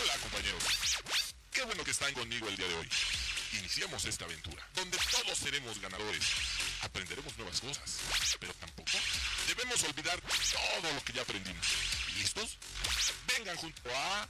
Hola compañeros. Qué bueno que están conmigo el día de hoy. Iniciamos esta aventura, donde todos seremos ganadores. Aprenderemos nuevas cosas, pero tampoco debemos olvidar todo lo que ya aprendimos. ¿Listos? Vengan junto a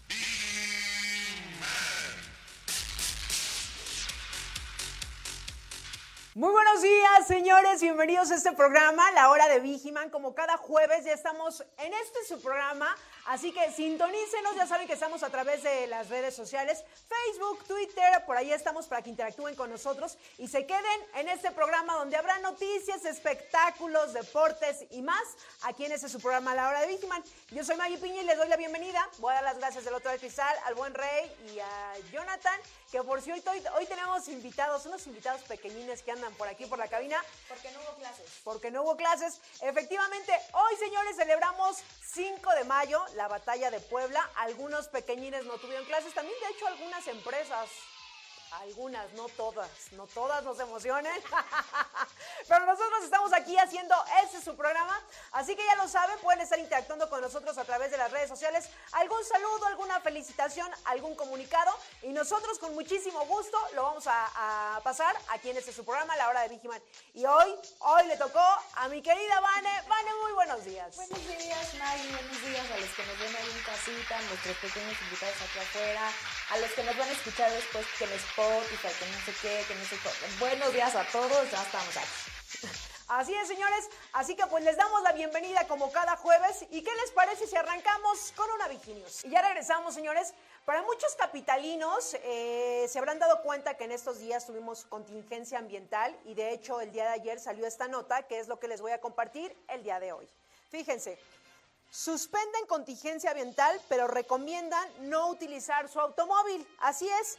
Muy buenos días, señores. Bienvenidos a este programa, La Hora de Vigiman. Como cada jueves ya estamos en este su programa, así que sintonícenos. Ya saben que estamos a través de las redes sociales, Facebook, Twitter, por ahí estamos para que interactúen con nosotros y se queden en este programa donde habrá noticias, espectáculos, deportes y más. Aquí en este su programa, La Hora de Vigiman. Yo soy Maggie Piña y les doy la bienvenida. Voy a dar las gracias del otro del cristal al buen Rey y a Jonathan, que por cierto hoy, hoy tenemos invitados, unos invitados pequeñines que andan por aquí por la cabina. Porque no hubo clases. Porque no hubo clases. Efectivamente, hoy, señores, celebramos 5 de mayo, la batalla de Puebla. Algunos pequeñines no tuvieron clases. También, de hecho, algunas empresas. Algunas, no todas, no todas nos emocionen. Pero nosotros estamos aquí haciendo este su programa. Así que ya lo saben, pueden estar interactuando con nosotros a través de las redes sociales. Algún saludo, alguna felicitación, algún comunicado. Y nosotros con muchísimo gusto lo vamos a, pasar aquí en este su programa, La Hora de Vigiman. Y hoy, hoy le tocó a mi querida Vane. Vane, muy buenos días. Buenos días, Maggie. Buenos días a los que nos ven en casita, nuestros pequeños invitados aquí afuera, a los que nos van a escuchar después que en Spotify, que no sé qué, que no sé qué. Buenos días a todos, ya estamos aquí. Así es, señores. Así que pues les damos la bienvenida como cada jueves. ¿Y qué les parece si arrancamos con una Viginius? Y ya regresamos, señores. Para muchos capitalinos eh, se habrán dado cuenta que en estos días tuvimos contingencia ambiental y de hecho el día de ayer salió esta nota que es lo que les voy a compartir el día de hoy. Fíjense, suspenden contingencia ambiental pero recomiendan no utilizar su automóvil. Así es.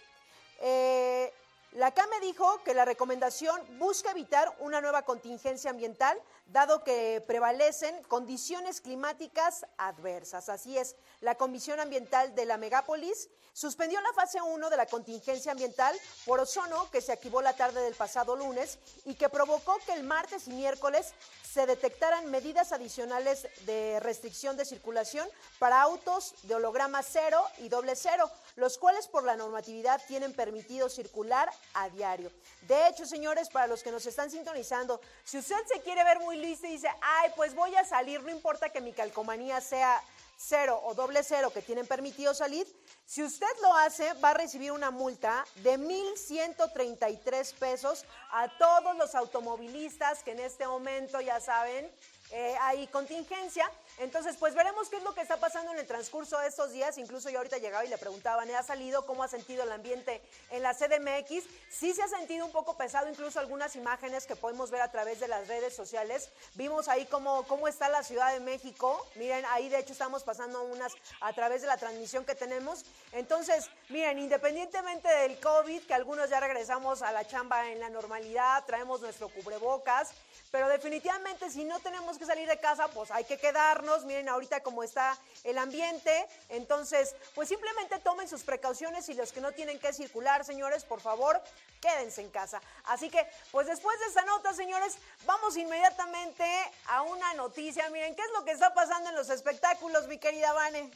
Eh, la CAME dijo que la recomendación busca evitar una nueva contingencia ambiental, dado que prevalecen condiciones climáticas adversas. Así es, la Comisión Ambiental de la Megápolis suspendió la fase 1 de la contingencia ambiental por ozono que se activó la tarde del pasado lunes y que provocó que el martes y miércoles se detectaran medidas adicionales de restricción de circulación para autos de holograma cero y doble cero, los cuales por la normatividad tienen permitido circular a diario. De hecho, señores, para los que nos están sintonizando, si usted se quiere ver muy listo y dice, ay, pues voy a salir, no importa que mi calcomanía sea cero o doble cero que tienen permitido salir, si usted lo hace, va a recibir una multa de 1.133 pesos a todos los automovilistas que en este momento, ya saben, eh, hay contingencia. Entonces, pues veremos qué es lo que está pasando en el transcurso de estos días. Incluso yo ahorita llegaba y le preguntaban, ¿ha salido? ¿Cómo ha sentido el ambiente en la CDMX? Sí se ha sentido un poco pesado, incluso algunas imágenes que podemos ver a través de las redes sociales. Vimos ahí cómo, cómo está la Ciudad de México. Miren, ahí de hecho estamos pasando unas a través de la transmisión que tenemos. Entonces, miren, independientemente del COVID, que algunos ya regresamos a la chamba en la normalidad, traemos nuestro cubrebocas, pero definitivamente si no tenemos que salir de casa, pues hay que quedarnos. Miren ahorita cómo está el ambiente. Entonces, pues simplemente tomen sus precauciones y los que no tienen que circular, señores, por favor, quédense en casa. Así que, pues después de esta nota, señores, vamos inmediatamente a una noticia. Miren, ¿qué es lo que está pasando en los espectáculos, mi querida Vane?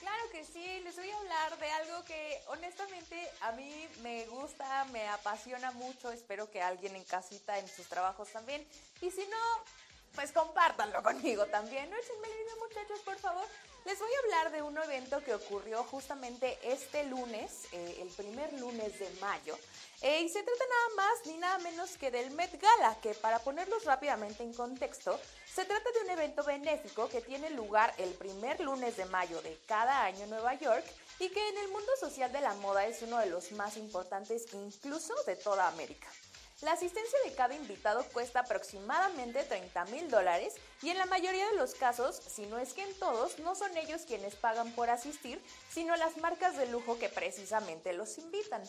Claro que sí, les voy a hablar de algo que honestamente a mí me gusta, me apasiona mucho, espero que alguien en casita, en sus trabajos también. Y si no, pues compártanlo conmigo también. No el video, muchachos, por favor. Les voy a hablar de un evento que ocurrió justamente este lunes, eh, el primer lunes de mayo. Eh, y se trata nada más ni nada menos que del Met Gala, que para ponerlos rápidamente en contexto, se trata de un evento benéfico que tiene lugar el primer lunes de mayo de cada año en Nueva York y que en el mundo social de la moda es uno de los más importantes incluso de toda América. La asistencia de cada invitado cuesta aproximadamente 30 mil dólares y en la mayoría de los casos, si no es que en todos, no son ellos quienes pagan por asistir, sino las marcas de lujo que precisamente los invitan.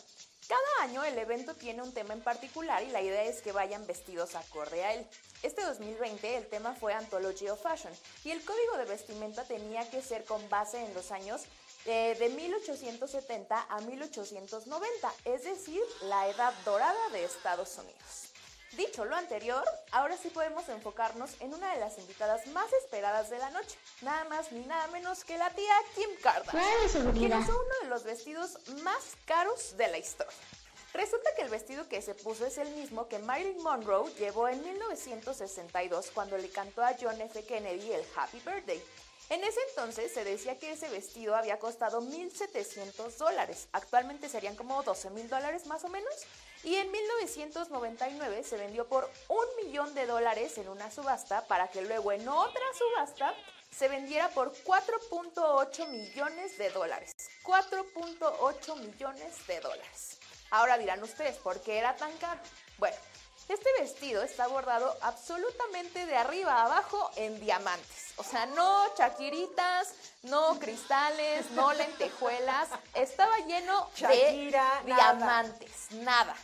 Cada año el evento tiene un tema en particular y la idea es que vayan vestidos acorde a él. Este 2020 el tema fue Anthology of Fashion y el código de vestimenta tenía que ser con base en los años eh, de 1870 a 1890, es decir, la edad dorada de Estados Unidos. Dicho lo anterior, ahora sí podemos enfocarnos en una de las invitadas más esperadas de la noche, nada más ni nada menos que la tía Kim Kardashian, quien usó uno de los vestidos más caros de la historia. Resulta que el vestido que se puso es el mismo que Marilyn Monroe llevó en 1962 cuando le cantó a John F. Kennedy el Happy Birthday. En ese entonces se decía que ese vestido había costado 1.700 dólares. Actualmente serían como 12 mil dólares más o menos. Y en 1999 se vendió por un millón de dólares en una subasta para que luego en otra subasta se vendiera por 4.8 millones de dólares. 4.8 millones de dólares. Ahora dirán ustedes, ¿por qué era tan caro? Bueno, este vestido está bordado absolutamente de arriba a abajo en diamantes. O sea, no chaquiritas, no cristales, no lentejuelas. Estaba lleno de diamantes, nada.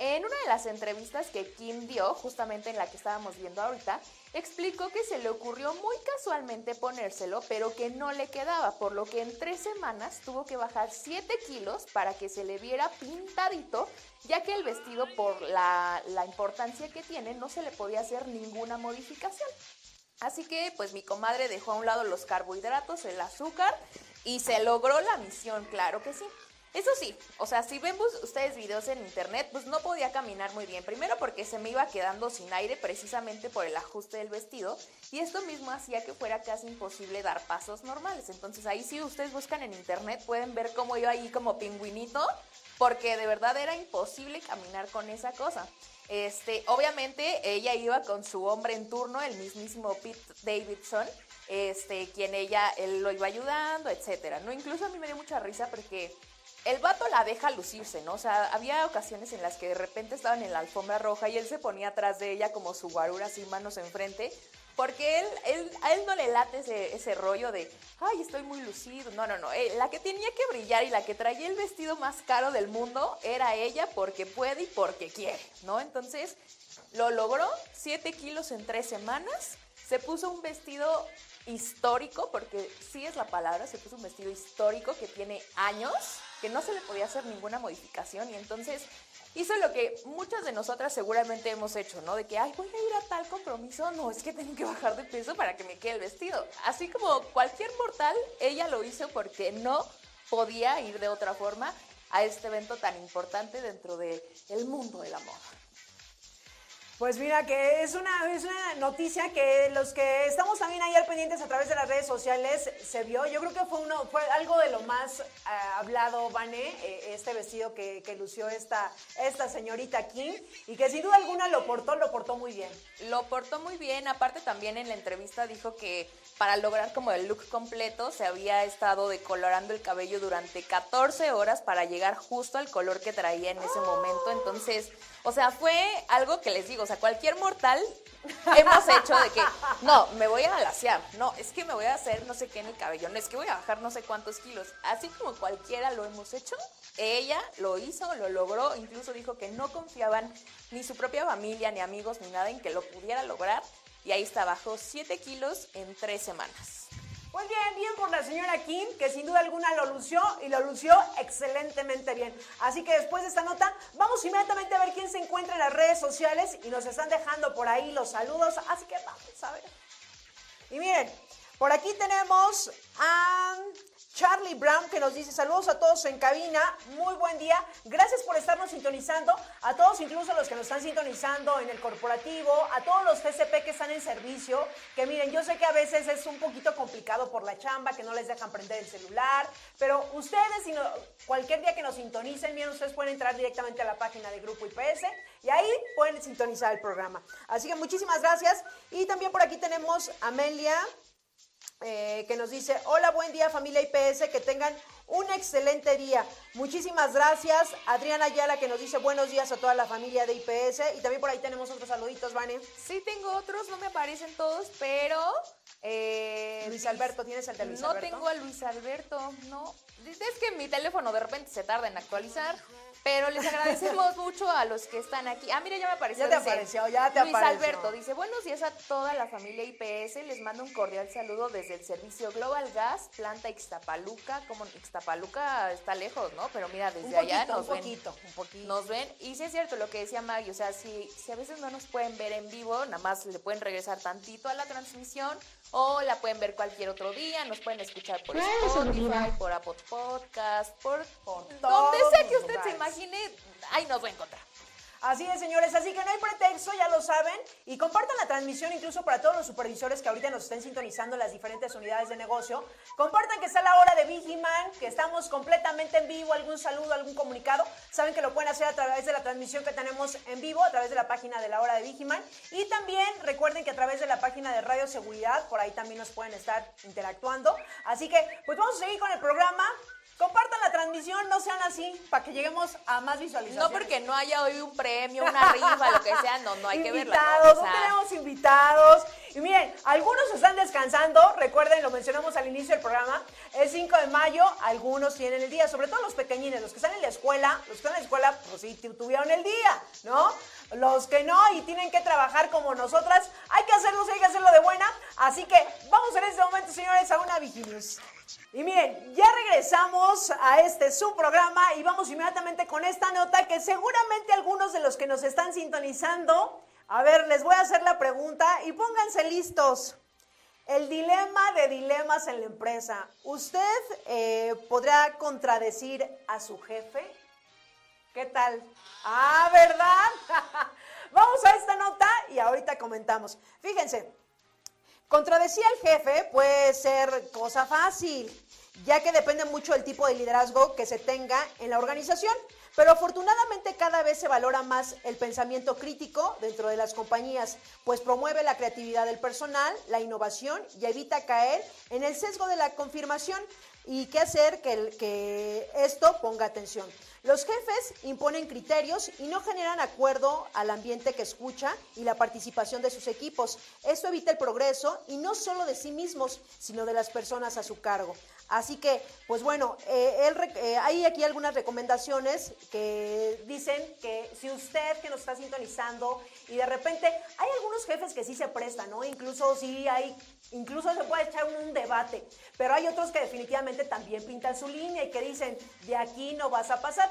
En una de las entrevistas que Kim dio, justamente en la que estábamos viendo ahorita, explicó que se le ocurrió muy casualmente ponérselo, pero que no le quedaba, por lo que en tres semanas tuvo que bajar 7 kilos para que se le viera pintadito, ya que el vestido, por la, importancia que tiene, no se le podía hacer ninguna modificación. Así que, pues mi comadre dejó a un lado los carbohidratos, el azúcar, y se logró la misión, claro que sí. Eso sí, o sea, si ven ustedes videos en internet, pues no podía caminar muy bien. Primero porque se me iba quedando sin aire precisamente por el ajuste del vestido y esto mismo hacía que fuera casi imposible dar pasos normales. Entonces ahí si ustedes buscan en internet pueden ver cómo iba ahí como pingüinito porque de verdad era imposible caminar con esa cosa. Este, obviamente ella iba con su hombre en turno, el mismísimo Pete Davidson, este, quien ella él lo iba ayudando, etcétera. No, incluso a mí me dio mucha risa porque el vato la deja lucirse, ¿no? O sea, había ocasiones en las que de repente estaban en la alfombra roja y él se ponía atrás de ella como su guarura así, manos enfrente, porque él, él, a él no le late ese, ese rollo de, ay, estoy muy lucido. No, no, no. Eh, la que tenía que brillar y la que traía el vestido más caro del mundo era ella porque puede y porque quiere, ¿no? Entonces, lo logró, 7 kilos en tres semanas, se puso un vestido histórico, porque sí es la palabra, se puso un vestido histórico que tiene años, que no se le podía hacer ninguna modificación y entonces hizo lo que muchas de nosotras seguramente hemos hecho, ¿no? De que, ay, voy a ir a tal compromiso, no, es que tengo que bajar de peso para que me quede el vestido. Así como cualquier mortal, ella lo hizo porque no podía ir de otra forma a este evento tan importante dentro del el mundo del amor. Pues mira que es una, es una noticia que los que estamos también ahí al pendientes a través de las redes sociales se vio. Yo creo que fue uno, fue algo de lo más eh, hablado, Vane, eh, este vestido que, que, lució esta, esta señorita King y que sin duda alguna lo portó, lo portó muy bien. Lo portó muy bien, aparte también en la entrevista dijo que para lograr como el look completo se había estado decolorando el cabello durante 14 horas para llegar justo al color que traía en ese momento. Entonces, o sea, fue algo que les digo, o sea, cualquier mortal hemos hecho de que, no, me voy a alaciar, no, es que me voy a hacer no sé qué en el cabello, no, es que voy a bajar no sé cuántos kilos. Así como cualquiera lo hemos hecho, ella lo hizo, lo logró, incluso dijo que no confiaban ni su propia familia, ni amigos, ni nada en que lo pudiera lograr. Y ahí está, bajó 7 kilos en 3 semanas. Pues bien, bien por la señora Kim, que sin duda alguna lo lució y lo lució excelentemente bien. Así que después de esta nota, vamos inmediatamente a ver quién se encuentra en las redes sociales y nos están dejando por ahí los saludos. Así que vamos a ver. Y miren, por aquí tenemos a Charlie Brown que nos dice saludos a todos en cabina, muy buen día, gracias por estarnos sintonizando, a todos incluso los que nos están sintonizando en el corporativo, a todos los TCP que están en servicio, que miren, yo sé que a veces es un poquito complicado por la chamba, que no les dejan prender el celular, pero ustedes, si cualquier día que nos sintonicen, miren, ustedes pueden entrar directamente a la página de Grupo IPS y ahí pueden sintonizar el programa. Así que muchísimas gracias y también por aquí tenemos a Amelia. Eh, que nos dice, hola, buen día familia IPS, que tengan un excelente día. Muchísimas gracias. Adriana Ayala que nos dice buenos días a toda la familia de IPS. Y también por ahí tenemos otros saluditos, Vane. Sí, tengo otros, no me aparecen todos, pero... Eh, Luis Alberto, ¿tienes el de Luis no Alberto? No tengo a Luis Alberto, no. Es que mi teléfono de repente se tarda en actualizar. Pero les agradecemos mucho a los que están aquí. Ah, mira, ya me apareció. Ya te dice apareció, ya te Luis apareció. Alberto dice, buenos días a toda la familia IPS. Les mando un cordial saludo desde el servicio Global Gas, planta Ixtapaluca. Como Ixtapaluca está lejos, ¿no? Pero mira, desde Un allá nos un ven. poquito, un poquito. Nos ven. Y sí es cierto lo que decía Maggie. O sea, si, si a veces no nos pueden ver en vivo, nada más le pueden regresar tantito a la transmisión. O la pueden ver cualquier otro día. Nos pueden escuchar por Spotify, por Apple Podcast, por, Por donde sea que usted se lugares. Imagine. Ahí nos va a encontrar. Así es, señores, así que no hay pretexto, ya lo saben, y compartan la transmisión incluso para todos los supervisores que ahorita nos estén sintonizando las diferentes unidades de negocio. Compartan que está la hora de Vigiman, que estamos completamente en vivo, algún saludo, algún comunicado. Saben que lo pueden hacer a través de la transmisión que tenemos en vivo, a través de la página de la hora de Vigiman. Y también recuerden que a través de la página de Radio Seguridad, por ahí también nos pueden estar interactuando. Así que, pues vamos a seguir con el programa. Compartan la transmisión, no sean así, para que lleguemos a más visualizaciones. No porque no haya hoy un premio, una rifa, lo que sea, no, no hay que verla. invitados, ¿no? Tenemos invitados. Y miren, algunos están descansando, recuerden, lo mencionamos al inicio del programa, el 5 de mayo, algunos tienen el día, sobre todo los pequeñines, los que están en la escuela, los que están en la escuela, pues sí, tu- tuvieron el día, ¿no? Los que no y tienen que trabajar como nosotras, hay que hacerlo, hay que hacerlo de buena. Así que vamos en este momento, señores, a una Vigilius. Y miren, ya regresamos a este su programa y vamos inmediatamente con esta nota que seguramente algunos de los que nos están sintonizando, a ver, les voy a hacer la pregunta y pónganse listos. El dilema de dilemas en la empresa. ¿Usted eh, podrá contradecir a su jefe? ¿Qué tal? Ah, ¿verdad? Vamos a esta nota y ahorita comentamos. Fíjense, Contradecir al jefe puede ser cosa fácil, ya que depende mucho del tipo de liderazgo que se tenga en la organización. Pero afortunadamente cada vez se valora más el pensamiento crítico dentro de las compañías, pues promueve la creatividad del personal, la innovación y evita caer en el sesgo de la confirmación y qué hacer que, que esto ponga atención. Los jefes imponen criterios y no generan acuerdo al ambiente que escucha y la participación de sus equipos. Esto evita el progreso y no solo de sí mismos, sino de las personas a su cargo. Así que, pues bueno, eh, eh, hay aquí algunas recomendaciones que dicen que si usted que nos está sintonizando y de repente hay algunos jefes que sí se prestan, ¿no? Incluso sí hay, incluso se puede echar un debate, pero hay otros que definitivamente también pintan su línea y que dicen, de aquí no vas a pasar.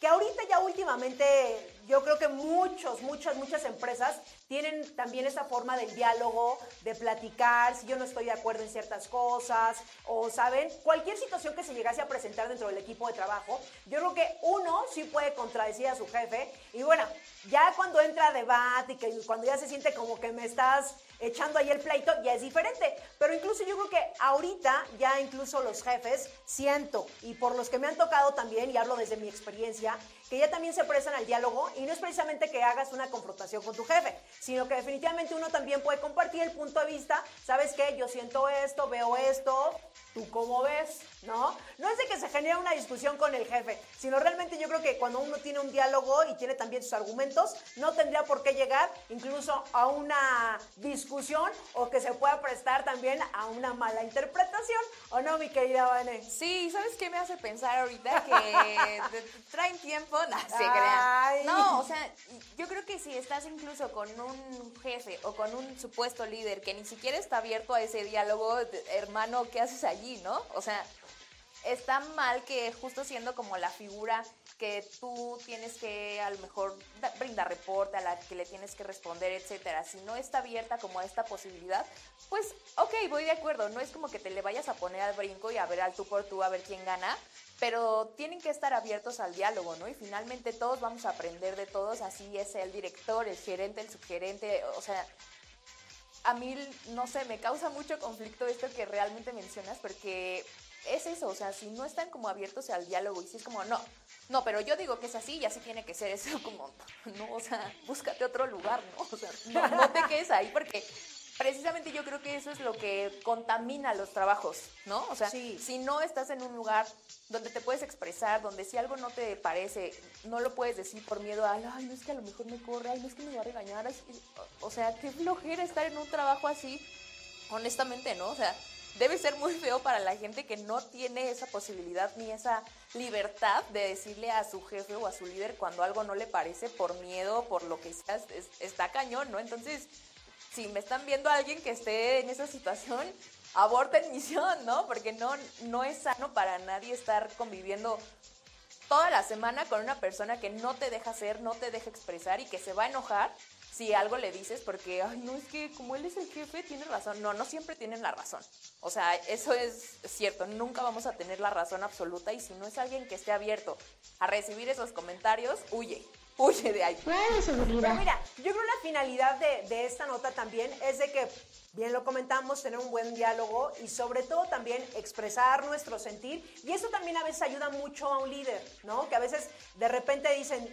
Que ahorita ya últimamente yo creo que muchos, muchas, muchas empresas tienen también esa forma del diálogo, de platicar, si yo no estoy de acuerdo en ciertas cosas, o saben, cualquier situación que se llegase a presentar dentro del equipo de trabajo, yo creo que uno sí puede contradecir a su jefe, y bueno, ya cuando entra debate y que cuando ya se siente como que me estás echando ahí el pleito, ya es diferente. Pero incluso yo creo que ahorita ya incluso los jefes siento, y por los que me han tocado también, y hablo desde mi experiencia, que ya también se prestan al diálogo y no es precisamente que hagas una confrontación con tu jefe, sino que definitivamente uno también puede compartir el punto de vista, ¿sabes qué? Yo siento esto, veo esto, ¿tú cómo ves? ¿No? No es de que se genere una discusión con el jefe, sino realmente yo creo que cuando uno tiene un diálogo y tiene también sus argumentos, no tendría por qué llegar incluso a una discusión o que se pueda prestar también a una mala interpretación, ¿o no, mi querida Vane? Sí, ¿sabes qué me hace pensar ahorita? Que traen tiempo, no se crean. No, o sea, yo creo que si estás incluso con un jefe o con un supuesto líder que ni siquiera está abierto a ese diálogo, hermano, ¿qué haces allí, no? O sea, está mal que justo siendo como la figura que tú tienes que a lo mejor da- brindar reporte, a la que le tienes que responder, etcétera. Si no está abierta como a esta posibilidad, pues ok, voy de acuerdo. No es como que te le vayas a poner al brinco y a ver al tú por tú, a ver quién gana, pero tienen que estar abiertos al diálogo, ¿no? Y finalmente todos vamos a aprender de todos, así es el director, el gerente, el subgerente, o sea, a mí, no sé, me causa mucho conflicto esto que realmente mencionas, porque es eso, o sea, si no están como abiertos al diálogo y si es como, no, no, pero yo digo que es así y así tiene que ser, eso como, no, o sea, búscate otro lugar, ¿no? O sea, no, no te quedes ahí porque precisamente yo creo que eso es lo que contamina los trabajos, ¿no? O sea, Sí. si no estás en un lugar donde te puedes expresar, donde si algo no te parece, no lo puedes decir por miedo a, ay, no es que a lo mejor me corre, ay, no es que me va a regañar, o sea, qué flojera estar en un trabajo así, honestamente, ¿no? O sea, debe ser muy feo para la gente que no tiene esa posibilidad ni esa libertad de decirle a su jefe o a su líder cuando algo no le parece por miedo, por lo que sea, está cañón, ¿no? Entonces, si me están viendo a alguien que esté en esa situación, aborten misión, ¿no? Porque no, no es sano para nadie estar conviviendo toda la semana con una persona que no te deja ser, no te deja expresar y que se va a enojar si algo le dices porque, ay, no, es que como él es el jefe, tiene razón. No, no siempre tienen la razón. O sea, eso es cierto, nunca vamos a tener la razón absoluta y si no es alguien que esté abierto a recibir esos comentarios, huye. Huye de ahí. Pero mira, yo creo la finalidad de, de esta nota también es de que bien lo comentamos, tener un buen diálogo y sobre todo también expresar nuestro sentir. Y eso también a veces ayuda mucho a un líder, ¿no? Que a veces de repente dicen,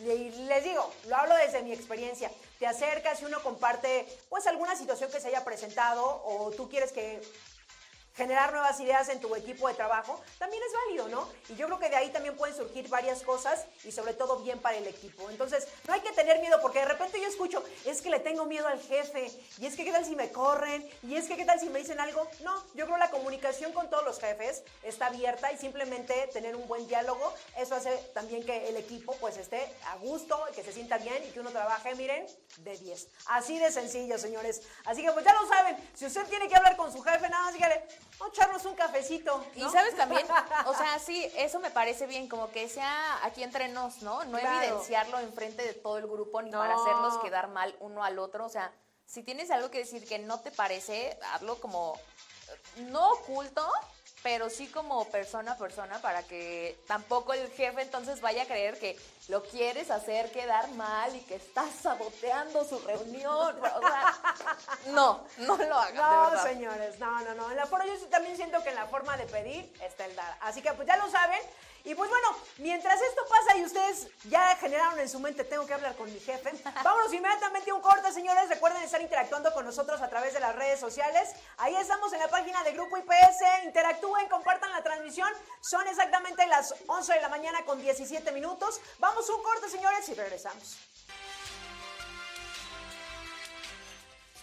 les digo, lo hablo desde mi experiencia, te acercas y uno comparte pues alguna situación que se haya presentado o tú quieres que generar nuevas ideas en tu equipo de trabajo, también es válido, ¿no? Y yo creo que de ahí también pueden surgir varias cosas y sobre todo bien para el equipo. Entonces, no hay que tener miedo porque de repente yo escucho, es que le tengo miedo al jefe, y es que qué tal si me corren, y es que qué tal si me dicen algo. No, yo creo que la comunicación con todos los jefes está abierta y simplemente tener un buen diálogo, eso hace también que el equipo pues esté a gusto, que se sienta bien y que uno trabaje, miren, de 10. Así de sencillo, señores. Así que pues ya lo saben, si usted tiene que hablar con su jefe, nada más dígale, Echarnos un cafecito. Y sabes también, o sea, sí, eso me parece bien, como que sea aquí entre nos, ¿no? No evidenciarlo enfrente de todo el grupo ni para hacerlos quedar mal uno al otro. O sea, si tienes algo que decir que no te parece, hazlo como no oculto, pero sí como persona a persona para que tampoco el jefe entonces vaya a creer que lo quieres hacer quedar mal y que estás saboteando su reunión. O sea, no, no lo hagan. No, señores, no, no, no. En la forma, yo también siento que en la forma de pedir está el dar. Así que pues ya lo saben. Y pues bueno, mientras esto pasa y ustedes ya generaron en su mente, tengo que hablar con mi jefe, vámonos inmediatamente a un corte, señores. Recuerden estar interactuando con nosotros a través de las redes sociales. Ahí estamos en la página de Grupo IPS. Interactúen, compartan la transmisión. Son exactamente las 11 de la mañana con 17 minutos. Vamos a un corte, señores, y regresamos.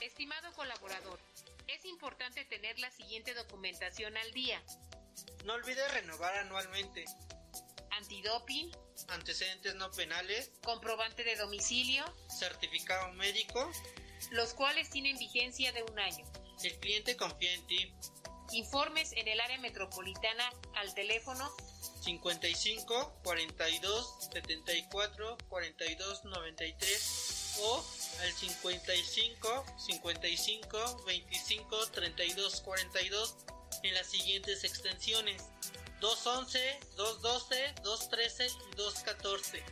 Estimado colaborador, es importante tener la siguiente documentación al día. No olvides renovar anualmente antidoping, antecedentes no penales, comprobante de domicilio, certificado médico, los cuales tienen vigencia de un año. El cliente confía en ti. Informes en el área metropolitana al teléfono 55 42 74 42 93 o al 55 55 25 32 42 en las siguientes extensiones 211, 212, 213 y 214.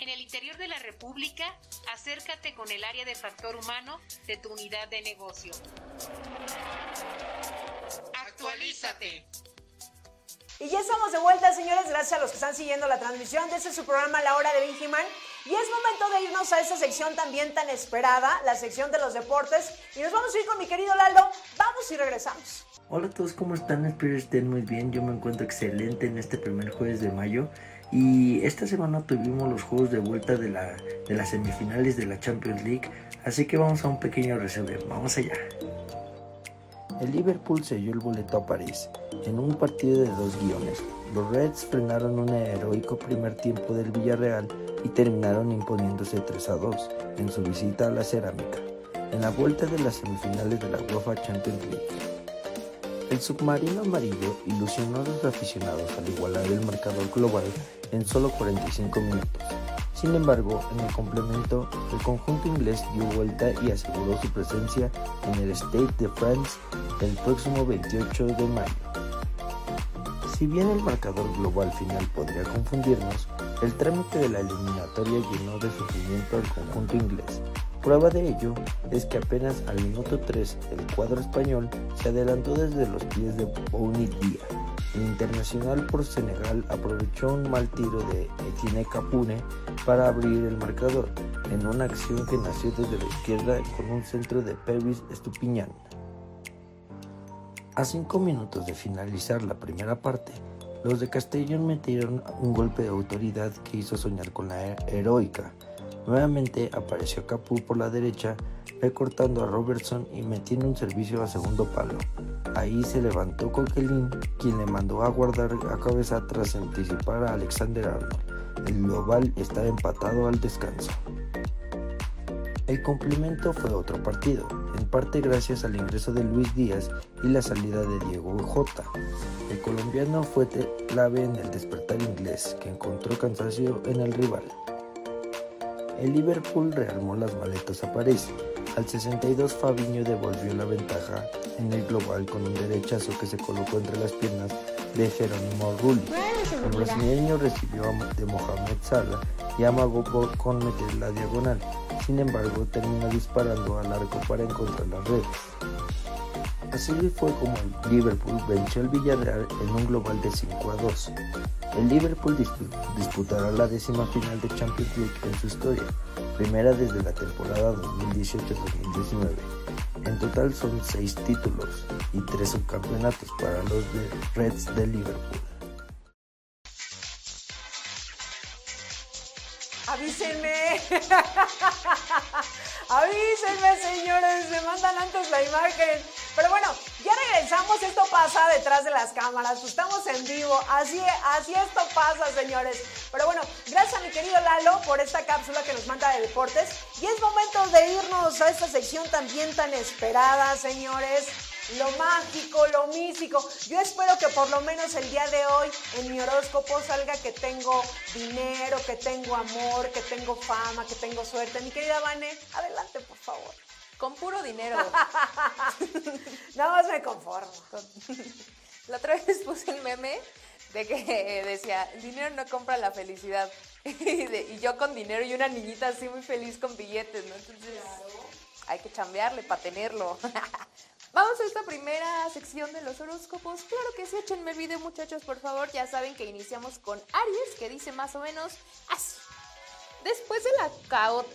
En el interior de la República, acércate con el área de factor humano de tu unidad de negocio. Actualízate. Y ya estamos de vuelta, señores, gracias a los que están siguiendo la transmisión de este su programa La Hora de Benjamin. Y es momento de irnos a esa sección también tan esperada, la sección de los deportes. Y nos vamos a ir con mi querido Lalo. Vamos y regresamos. Hola a todos, ¿cómo están? Espero estén muy bien. Yo me encuentro excelente en este primer jueves de mayo. Y esta semana tuvimos los juegos de vuelta de, la, de las semifinales de la Champions League. Así que vamos a un pequeño resumen. Vamos allá. El Liverpool selló el boleto a París en un partido de dos guiones. Los Reds frenaron un heroico primer tiempo del Villarreal y terminaron imponiéndose 3 a 2 en su visita a la cerámica, en la vuelta de las semifinales de la UEFA Champions League. El submarino amarillo ilusionó a los aficionados al igualar el marcador global en solo 45 minutos. Sin embargo, en el complemento, el conjunto inglés dio vuelta y aseguró su presencia en el State de France el próximo 28 de mayo. Si bien el marcador global final podría confundirnos, el trámite de la eliminatoria llenó de sufrimiento al conjunto inglés, Prueba de ello es que apenas al minuto 3 el cuadro español se adelantó desde los pies de Bouni. El internacional por Senegal aprovechó un mal tiro de Etienne Capune para abrir el marcador, en una acción que nació desde la izquierda con un centro de Pervis Estupiñán. A cinco minutos de finalizar la primera parte, los de Castellón metieron un golpe de autoridad que hizo soñar con la heroica Nuevamente apareció Capu por la derecha, recortando a Robertson y metiendo un servicio a segundo palo. Ahí se levantó Coquelin, quien le mandó a guardar a cabeza tras anticipar a Alexander Arnold. El global estaba empatado al descanso. El complemento fue otro partido, en parte gracias al ingreso de Luis Díaz y la salida de Diego Jota. El colombiano fue clave en el despertar inglés, que encontró cansancio en el rival. El Liverpool rearmó las maletas a París. Al 62 Fabiño devolvió la ventaja en el global con un derechazo que se colocó entre las piernas de Jerónimo Rulli. El brasileño recibió de Mohamed Salah y amagó con meter la diagonal. Sin embargo, terminó disparando al arco para encontrar las redes. Así fue como el Liverpool venció al Villarreal en un global de 5 a 2. El Liverpool disputará la décima final de Champions League en su historia, primera desde la temporada 2018-2019. En total son 6 títulos y 3 subcampeonatos para los Reds de Liverpool. Avísenme. Avísenme, señores. Me mandan antes la imagen. Pero bueno, ya regresamos. Esto pasa detrás de las cámaras. Estamos en vivo. Así, así esto pasa, señores. Pero bueno, gracias a mi querido Lalo por esta cápsula que nos manda de deportes. Y es momento de irnos a esta sección también tan esperada, señores lo mágico, lo místico. Yo espero que por lo menos el día de hoy en mi horóscopo salga que tengo dinero, que tengo amor, que tengo fama, que tengo suerte. Mi querida Vane, adelante, por favor. Con puro dinero. Nada más me conformo. La otra vez puse el meme de que decía, el dinero no compra la felicidad. y, yo con dinero y una niñita así muy feliz con billetes, ¿no? Entonces hay que chambearle para tenerlo. Vamos a esta primera sección de los horóscopos. Claro que sí, échenme el video muchachos, por favor. Ya saben que iniciamos con Aries, que dice más o menos así. Después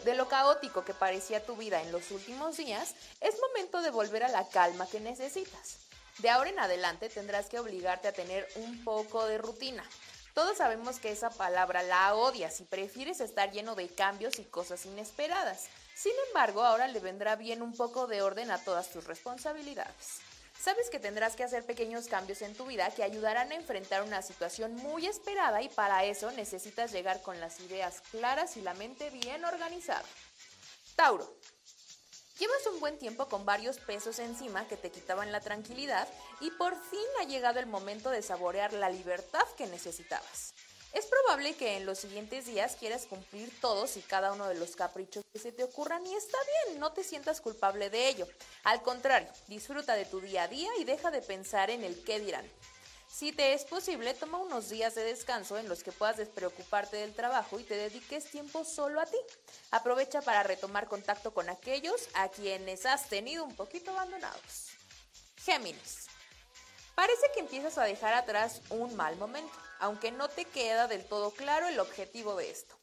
de, lo caótico que parecía tu vida en los últimos días, es momento de volver a la calma que necesitas. De ahora en adelante tendrás que obligarte a tener un poco de rutina. Todos sabemos que esa palabra la odias y prefieres estar lleno de cambios y cosas inesperadas. Sin embargo, ahora le vendrá bien un poco de orden a todas tus responsabilidades. Sabes que tendrás que hacer pequeños cambios en tu vida que ayudarán a enfrentar una situación muy esperada y para eso necesitas llegar con las ideas claras y la mente bien organizada. Tauro. Llevas un buen tiempo con varios pesos encima que te quitaban la tranquilidad y por fin ha llegado el momento de saborear la libertad que necesitabas. Es probable que en los siguientes días quieras cumplir todos y cada uno de los caprichos que se te ocurran y está bien, no te sientas culpable de ello. Al contrario, disfruta de tu día a día y deja de pensar en el qué dirán. Si te es posible, toma unos días de descanso en los que puedas despreocuparte del trabajo y te dediques tiempo solo a ti. Aprovecha para retomar contacto con aquellos a quienes has tenido un poquito abandonados. Géminis. Parece que empiezas a dejar atrás un mal momento aunque no te queda del todo claro el objetivo de esto.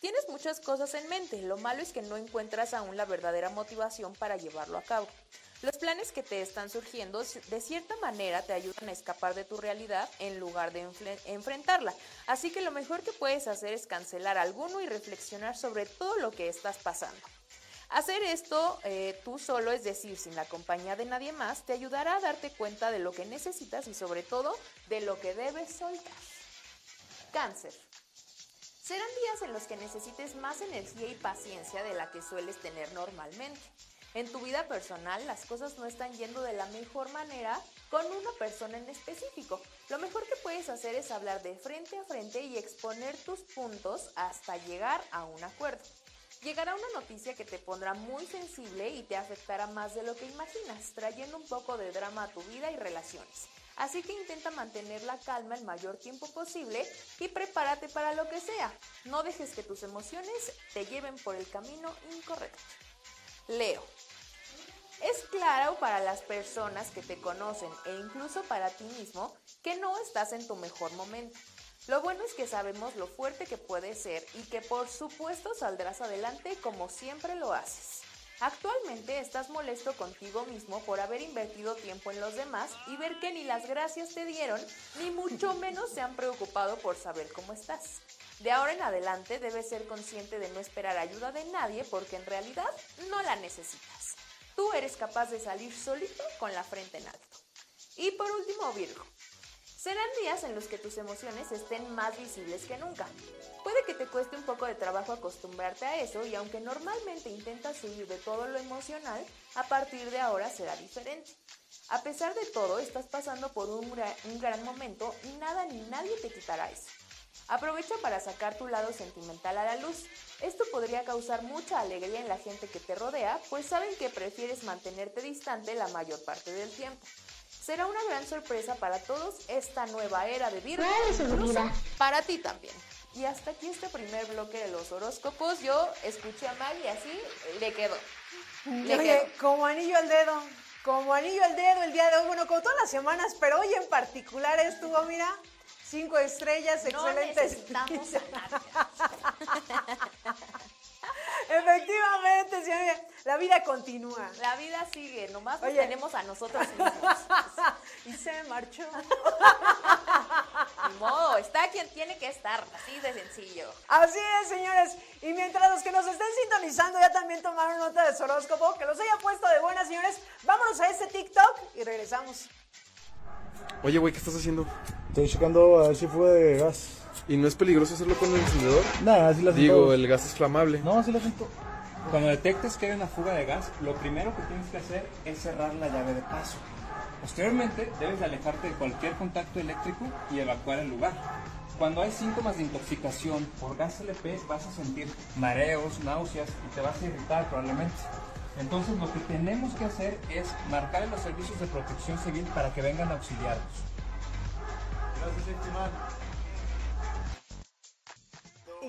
Tienes muchas cosas en mente, lo malo es que no encuentras aún la verdadera motivación para llevarlo a cabo. Los planes que te están surgiendo de cierta manera te ayudan a escapar de tu realidad en lugar de enfrentarla. Así que lo mejor que puedes hacer es cancelar alguno y reflexionar sobre todo lo que estás pasando. Hacer esto eh, tú solo, es decir, sin la compañía de nadie más, te ayudará a darte cuenta de lo que necesitas y sobre todo de lo que debes soltar. Cáncer. Serán días en los que necesites más energía y paciencia de la que sueles tener normalmente. En tu vida personal las cosas no están yendo de la mejor manera con una persona en específico. Lo mejor que puedes hacer es hablar de frente a frente y exponer tus puntos hasta llegar a un acuerdo. Llegará una noticia que te pondrá muy sensible y te afectará más de lo que imaginas, trayendo un poco de drama a tu vida y relaciones. Así que intenta mantener la calma el mayor tiempo posible y prepárate para lo que sea. No dejes que tus emociones te lleven por el camino incorrecto. Leo. Es claro para las personas que te conocen e incluso para ti mismo que no estás en tu mejor momento. Lo bueno es que sabemos lo fuerte que puedes ser y que por supuesto saldrás adelante como siempre lo haces. Actualmente estás molesto contigo mismo por haber invertido tiempo en los demás y ver que ni las gracias te dieron, ni mucho menos se han preocupado por saber cómo estás. De ahora en adelante debes ser consciente de no esperar ayuda de nadie porque en realidad no la necesitas. Tú eres capaz de salir solito con la frente en alto. Y por último, Virgo. Serán días en los que tus emociones estén más visibles que nunca. Puede que te cueste un poco de trabajo acostumbrarte a eso y aunque normalmente intentas huir de todo lo emocional, a partir de ahora será diferente. A pesar de todo, estás pasando por un, un gran momento y nada ni nadie te quitará eso. Aprovecha para sacar tu lado sentimental a la luz. Esto podría causar mucha alegría en la gente que te rodea, pues saben que prefieres mantenerte distante la mayor parte del tiempo. Será una gran sorpresa para todos esta nueva era de Virgo, para ti también. Y hasta aquí este primer bloque de los horóscopos. Yo escuché a Maggie así, le quedó. Le Oye, como anillo al dedo, como anillo al dedo el día de hoy, bueno, como todas las semanas, pero hoy en particular estuvo, mira, Cinco estrellas, excelentes. Efectivamente, señora. La vida continúa. La vida sigue, nomás tenemos a nosotros mismos. y se marchó. Ni modo, está quien tiene que estar, así de sencillo. Así es, señores. Y mientras los que nos estén sintonizando ya también tomaron nota de su horóscopo, que los haya puesto de buenas, señores, vámonos a este TikTok y regresamos. Oye, güey, ¿qué estás haciendo? Estoy checando a ver si fue de gas. ¿Y no es peligroso hacerlo con el encendedor? Nada, así lo Digo, el gas es flamable. No, así lo siento. Cuando detectes que hay una fuga de gas, lo primero que tienes que hacer es cerrar la llave de paso. Posteriormente, debes alejarte de cualquier contacto eléctrico y evacuar el lugar. Cuando hay síntomas de intoxicación por gas LP, vas a sentir mareos, náuseas y te vas a irritar probablemente. Entonces lo que tenemos que hacer es marcar en los servicios de protección civil para que vengan a auxiliarnos. Y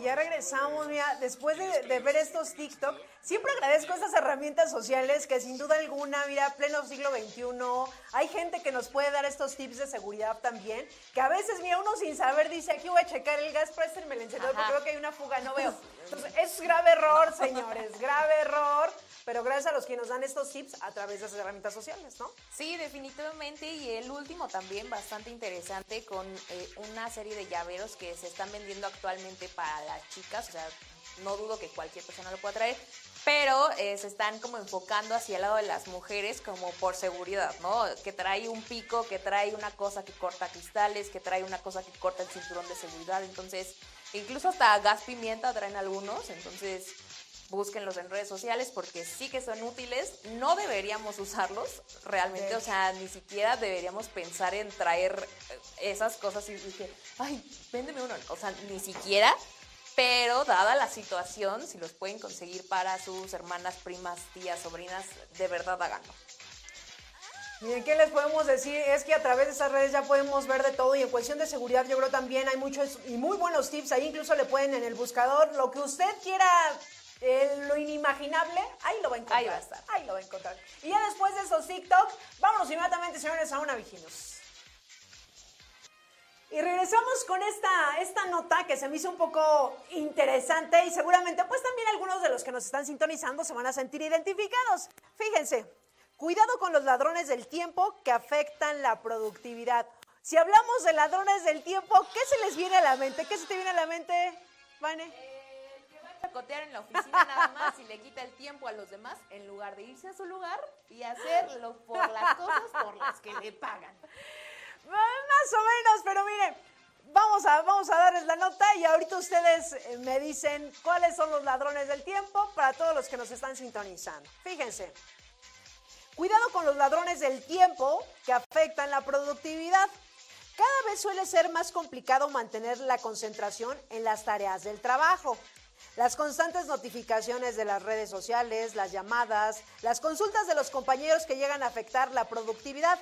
ya regresamos, mira, después de, ver estos TikTok, siempre agradezco estas herramientas sociales que sin duda alguna, mira, pleno siglo XXI, hay gente que nos puede dar estos tips de seguridad también, que a veces, mira, uno sin saber dice, aquí voy a checar el gas, préstenme el encendedor porque creo que hay una fuga, no veo. Entonces, es grave error, señores, grave error pero gracias a los que nos dan estos tips a través de esas herramientas sociales, ¿no? Sí, definitivamente. Y el último también bastante interesante con eh, una serie de llaveros que se están vendiendo actualmente para las chicas. O sea, no dudo que cualquier persona lo pueda traer, pero eh, se están como enfocando hacia el lado de las mujeres como por seguridad, ¿no? Que trae un pico, que trae una cosa que corta cristales, que trae una cosa que corta el cinturón de seguridad. Entonces, incluso hasta gas pimienta traen algunos. Entonces, búsquenlos en redes sociales porque sí que son útiles. No deberíamos usarlos realmente, o sea, ni siquiera deberíamos pensar en traer esas cosas y dije, ay, véndeme uno. O sea, ni siquiera. Pero dada la situación, si los pueden conseguir para sus hermanas, primas, tías, sobrinas, de verdad háganlo. Miren, ¿qué les podemos decir? Es que a través de esas redes ya podemos ver de todo y en cuestión de seguridad yo creo también hay muchos y muy buenos tips. Ahí incluso le pueden en el buscador lo que usted quiera lo inimaginable, ahí lo va a encontrar. Ahí va a estar. Ahí lo va a encontrar. Y ya después de esos TikTok, vámonos inmediatamente, señores, a una Viginos. Y regresamos con esta, esta nota que se me hizo un poco interesante y seguramente pues también algunos de los que nos están sintonizando se van a sentir identificados. Fíjense, cuidado con los ladrones del tiempo que afectan la productividad. Si hablamos de ladrones del tiempo, ¿qué se les viene a la mente? ¿Qué se te viene a la mente, Vane? Cotear en la oficina nada más y le quita el tiempo a los demás en lugar de irse a su lugar y hacerlo por las cosas por las que le pagan. Más o menos, pero miren, vamos a, vamos a darles la nota y ahorita ustedes eh, me dicen cuáles son los ladrones del tiempo para todos los que nos están sintonizando. Fíjense, cuidado con los ladrones del tiempo que afectan la productividad. Cada vez suele ser más complicado mantener la concentración en las tareas del trabajo. Las constantes notificaciones de las redes sociales, las llamadas, las consultas de los compañeros que llegan a afectar la productividad.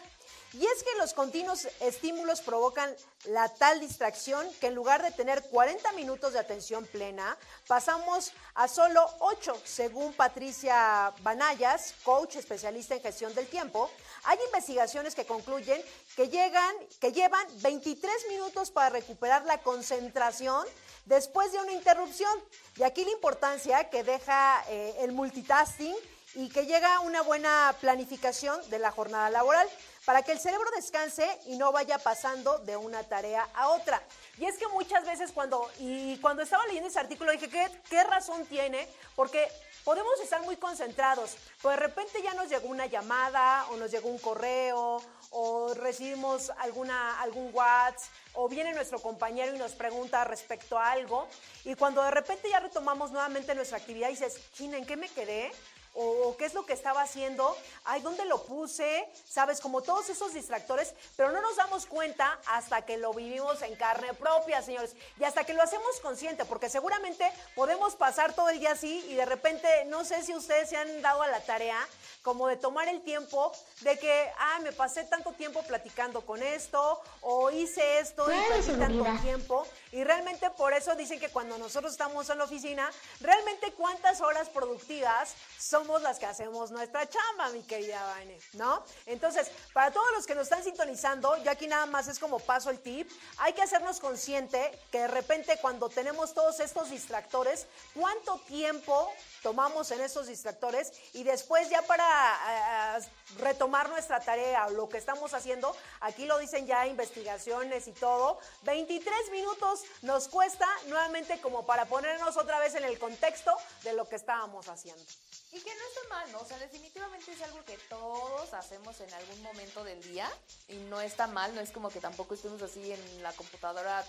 Y es que los continuos estímulos provocan la tal distracción que en lugar de tener 40 minutos de atención plena, pasamos a solo 8, según Patricia Banayas, coach especialista en gestión del tiempo. Hay investigaciones que concluyen que, llegan, que llevan 23 minutos para recuperar la concentración después de una interrupción. Y aquí la importancia que deja eh, el multitasking y que llega una buena planificación de la jornada laboral. Para que el cerebro descanse y no vaya pasando de una tarea a otra. Y es que muchas veces cuando, y cuando estaba leyendo ese artículo dije, ¿qué, razón tiene? Porque podemos estar muy concentrados, pero de repente ya nos llegó una llamada o nos llegó un correo o recibimos alguna, algún WhatsApp o viene nuestro compañero y nos pregunta respecto a algo y cuando de repente ya retomamos nuevamente nuestra actividad y dices, China, ¿en qué me quedé? O qué es lo que estaba haciendo, ay, ¿dónde lo puse? Sabes, como todos esos distractores, pero no nos damos cuenta hasta que lo vivimos en carne propia, señores, y hasta que lo hacemos consciente, porque seguramente podemos pasar todo el día así y de repente, no sé si ustedes se han dado a la tarea como de tomar el tiempo de que, ah, me pasé tanto tiempo platicando con esto, o hice esto y perdí tanto tiempo, y realmente por eso dicen que cuando nosotros estamos en la oficina, realmente cuántas horas productivas somos las que hacemos nuestra chamba, mi querida Vane, ¿no? Entonces, para todos los que nos están sintonizando, yo aquí nada más es como paso el tip, hay que hacernos consciente que de repente cuando tenemos todos estos distractores, ¿cuánto tiempo tomamos en esos distractores y después ya para eh, retomar nuestra tarea o lo que estamos haciendo, aquí lo dicen ya investigaciones y todo, 23 minutos nos cuesta nuevamente como para ponernos otra vez en el contexto de lo que estábamos haciendo. Y que no está mal, ¿no? O sea, definitivamente es algo que todos hacemos en algún momento del día y no está mal, no es como que tampoco estemos así en la computadora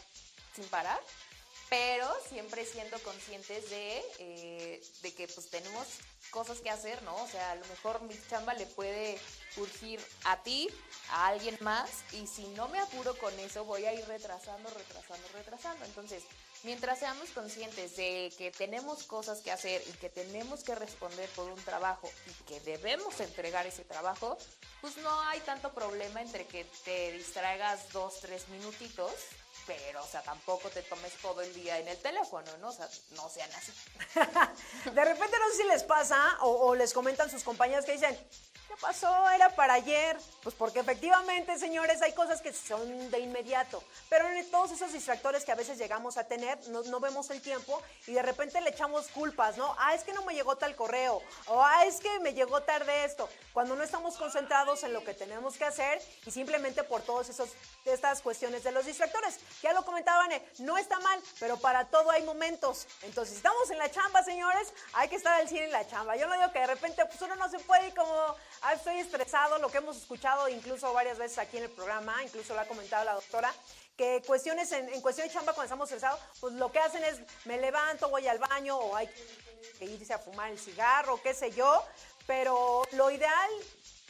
sin parar pero siempre siendo conscientes de, eh, de que pues tenemos cosas que hacer, ¿no? O sea, a lo mejor mi chamba le puede urgir a ti, a alguien más, y si no me apuro con eso, voy a ir retrasando, retrasando, retrasando. Entonces, mientras seamos conscientes de que tenemos cosas que hacer y que tenemos que responder por un trabajo y que debemos entregar ese trabajo, pues no hay tanto problema entre que te distraigas dos, tres minutitos pero, o sea, tampoco te tomes todo el día en el teléfono, ¿no? O sea, no sean así. de repente no sé si les pasa o, les comentan sus compañeros que dicen, ¿qué pasó? Era para ayer. Pues porque efectivamente, señores, hay cosas que son de inmediato. Pero en todos esos distractores que a veces llegamos a tener, no, vemos el tiempo y de repente le echamos culpas, ¿no? Ah, es que no me llegó tal correo. O ah, es que me llegó tarde esto. Cuando no estamos concentrados en lo que tenemos que hacer y simplemente por todas estas cuestiones de los distractores. Ya lo comentaban, no está mal, pero para todo hay momentos. Entonces, si estamos en la chamba, señores, hay que estar al cine en la chamba. Yo no digo que de repente pues uno no se puede ir como ah, estoy estresado, lo que hemos escuchado incluso varias veces aquí en el programa, incluso lo ha comentado la doctora, que cuestiones en, en cuestión de chamba cuando estamos estresados, pues lo que hacen es me levanto, voy al baño o hay que irse a fumar el cigarro, qué sé yo, pero lo ideal,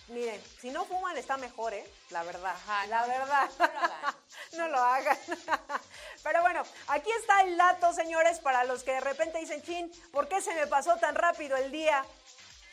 miren, si no fuman está mejor, ¿eh? La verdad, la verdad. No lo hagan. no lo hagan. Pero bueno, aquí está el dato, señores, para los que de repente dicen, chin, ¿por qué se me pasó tan rápido el día?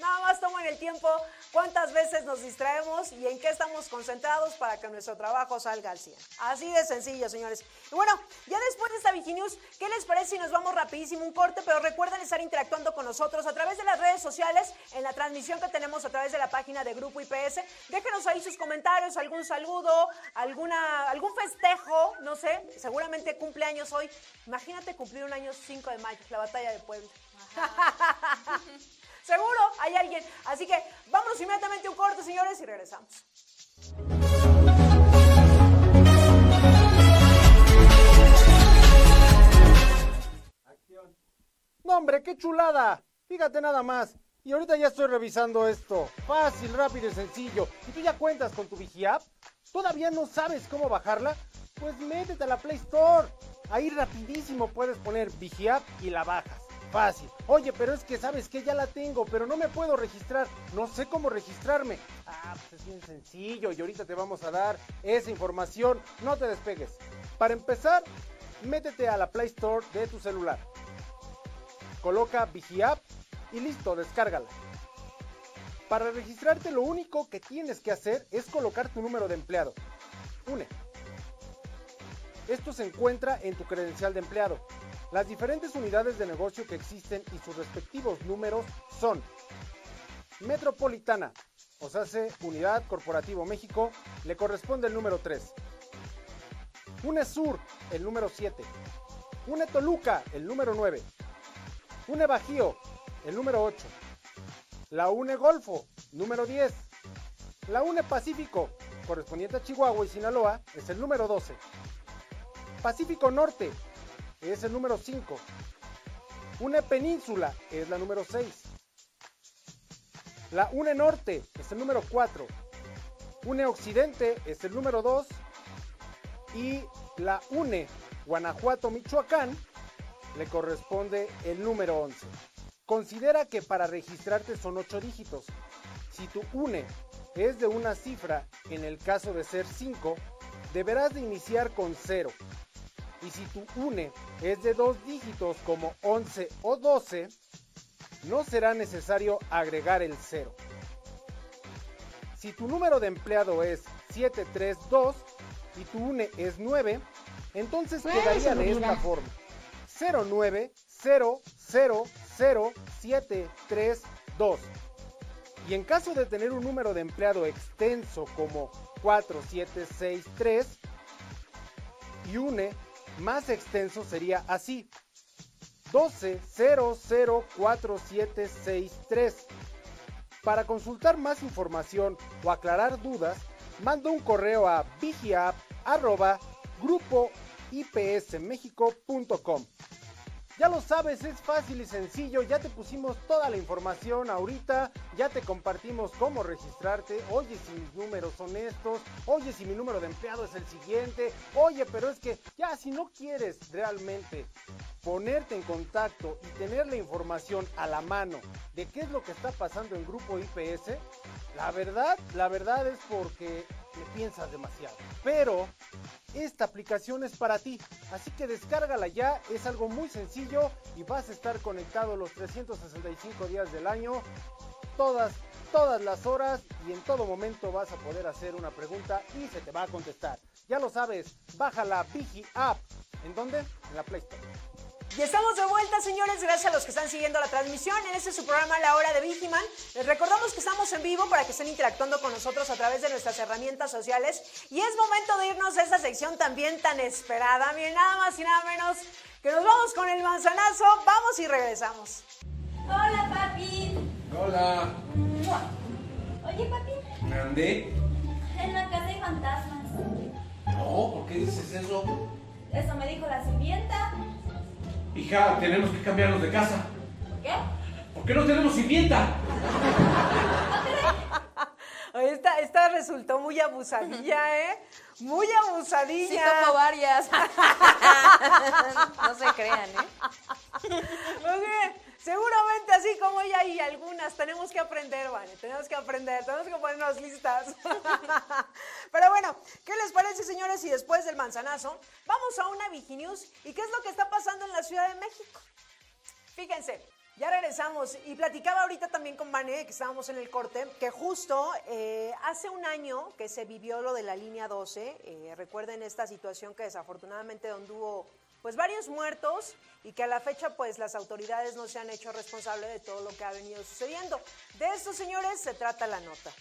Nada más tomen el tiempo, cuántas veces nos distraemos y en qué estamos concentrados para que nuestro trabajo salga al 100. Así de sencillo, señores. Y bueno, ya después de esta Viginews, ¿qué les parece si nos vamos rapidísimo un corte? Pero recuerden estar interactuando con nosotros a través de las redes sociales, en la transmisión que tenemos a través de la página de Grupo IPS. Déjenos ahí sus comentarios, algún saludo, alguna, algún festejo, no sé, seguramente cumpleaños hoy. Imagínate cumplir un año 5 de mayo, la batalla de Puebla. Seguro hay alguien. Así que vámonos inmediatamente a un corte, señores, y regresamos. No, hombre, qué chulada. Fíjate nada más. Y ahorita ya estoy revisando esto. Fácil, rápido y sencillo. ¿Y tú ya cuentas con tu VigiApp? ¿Todavía no sabes cómo bajarla? Pues métete a la Play Store. Ahí rapidísimo puedes poner VigiApp y la bajas fácil. Oye, pero es que sabes que ya la tengo, pero no me puedo registrar. No sé cómo registrarme. Ah, pues es bien sencillo y ahorita te vamos a dar esa información. No te despegues. Para empezar, métete a la Play Store de tu celular. Coloca VigiApp y listo, descárgala. Para registrarte lo único que tienes que hacer es colocar tu número de empleado. UNE. Esto se encuentra en tu credencial de empleado. Las diferentes unidades de negocio que existen y sus respectivos números son Metropolitana, o sea, Unidad Corporativo México, le corresponde el número 3. UNESUR, el número 7. UNE Toluca, el número 9. UNE Bajío, el número 8. La UNE Golfo, número 10. La UNE Pacífico, correspondiente a Chihuahua y Sinaloa, es el número 12. Pacífico Norte es el número 5. UNE Península es la número 6. La UNE Norte es el número 4. UNE Occidente es el número 2. Y la UNE Guanajuato Michoacán le corresponde el número 11. Considera que para registrarte son 8 dígitos. Si tu UNE es de una cifra, en el caso de ser 5, deberás de iniciar con 0. Y si tu UNE es de dos dígitos como 11 o 12, no será necesario agregar el 0. Si tu número de empleado es 732 y tu UNE es 9, entonces Pues, quedaría de esta forma. 0900732. Y en caso de tener un número de empleado extenso como 4763 y UNE más extenso sería así. 12004763. Para consultar más información o aclarar dudas, manda un correo a vigiap@grupoipsmexico.com. Ya lo sabes, es fácil y sencillo, ya te pusimos toda la información ahorita, ya te compartimos cómo registrarte, oye si mis números son estos, oye si mi número de empleado es el siguiente, oye pero es que ya si no quieres realmente ponerte en contacto y tener la información a la mano de qué es lo que está pasando en Grupo IPS, la verdad, la verdad es porque le piensas demasiado. Pero esta aplicación es para ti, así que descárgala ya, es algo muy sencillo y vas a estar conectado los 365 días del año, todas, todas las horas y en todo momento vas a poder hacer una pregunta y se te va a contestar. Ya lo sabes, baja la Vigi App. ¿En dónde? En la Play Store. Y estamos de vuelta, señores, gracias a los que están siguiendo la transmisión. En este es su programa La Hora de Vigiman. Les recordamos que estamos en vivo para que estén interactuando con nosotros a través de nuestras herramientas sociales. Y es momento de irnos a esta sección también tan esperada. Miren, nada más y nada menos que nos vamos con el manzanazo. Vamos y regresamos. Hola, papi. Hola. Oye, papi, ¿Andé? en la casa hay fantasmas. No, ¿por qué dices eso? Eso me dijo la sirvienta. Hija, tenemos que cambiarnos de casa. ¿Por qué? ¿Por qué no tenemos sirvienta? Oye, Esta, esta resultó muy abusadilla, ¿eh? Muy Sí, abusadilla. tomo varias. no se crean, ¿eh? Ok, seguramente así como ella hay algunas, tenemos que aprender, Vane, tenemos que aprender, tenemos que ponernos listas. Pero bueno, ¿qué les parece, señores? Y después del manzanazo, vamos a una Viginews. ¿Y qué es lo que está pasando en la Ciudad de México? Fíjense, ya regresamos y platicaba ahorita también con Vane, que estábamos en el corte, que justo eh, hace un año que se vivió lo de la línea 12, eh, recuerden esta situación que desafortunadamente donde hubo pues varios muertos y que a la fecha pues las autoridades no se han hecho responsables de todo lo que ha venido sucediendo. De esto, señores, se trata la nota.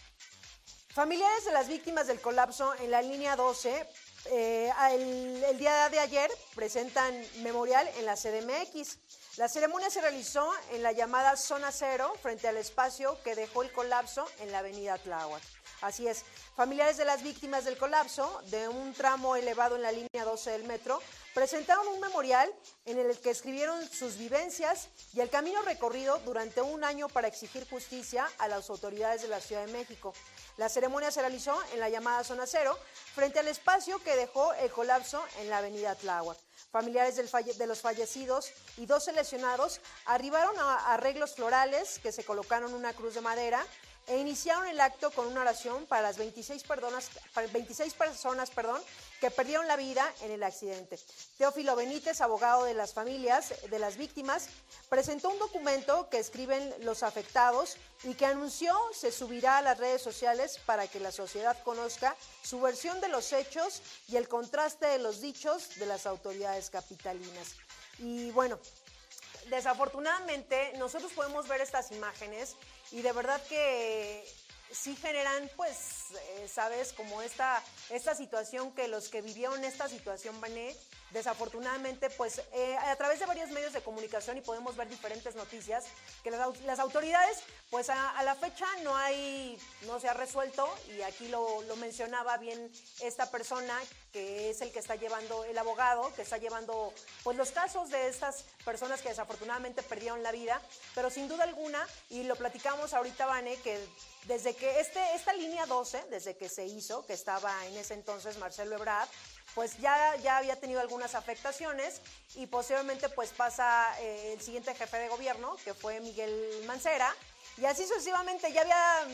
Familiares de las víctimas del colapso en la línea 12, eh, el, el día de ayer presentan memorial en la CDMX. La ceremonia se realizó en la llamada Zona Cero, frente al espacio que dejó el colapso en la avenida Tláhuac. Así es, familiares de las víctimas del colapso de un tramo elevado en la línea 12 del metro presentaron un memorial en el que escribieron sus vivencias y el camino recorrido durante un año para exigir justicia a las autoridades de la Ciudad de México. La ceremonia se realizó en la llamada Zona Cero, frente al espacio que dejó el colapso en la avenida Tláhuac. Familiares de los fallecidos y 12 lesionados arribaron a arreglos florales que se colocaron una cruz de madera e iniciaron el acto con una oración para las 26, perdonas- para 26 personas perdón, que perdieron la vida en el accidente. Teófilo Benítez, abogado de las familias de las víctimas, presentó un documento que escriben los afectados y que anunció se subirá a las redes sociales para que la sociedad conozca su versión de los hechos y el contraste de los dichos de las autoridades capitalinas. Y bueno, desafortunadamente nosotros podemos ver estas imágenes y de verdad que sí generan, pues, eh, sabes, como esta, esta situación que los que vivieron esta situación, Vané, desafortunadamente, pues eh, a través de varios medios de comunicación y podemos ver diferentes noticias, que las, las autoridades, pues a, a la fecha no hay, no se ha resuelto y aquí lo, lo mencionaba bien esta persona que es el que está llevando, el abogado, que está llevando pues los casos de estas personas que desafortunadamente perdieron la vida, pero sin duda alguna, y lo platicamos ahorita, Vane, que desde que este, esta línea 12, desde que se hizo, que estaba en ese entonces Marcelo Ebrard, pues ya, ya había tenido algunas afectaciones y posteriormente pues pasa eh, el siguiente jefe de gobierno, que fue Miguel Mancera, y así sucesivamente ya había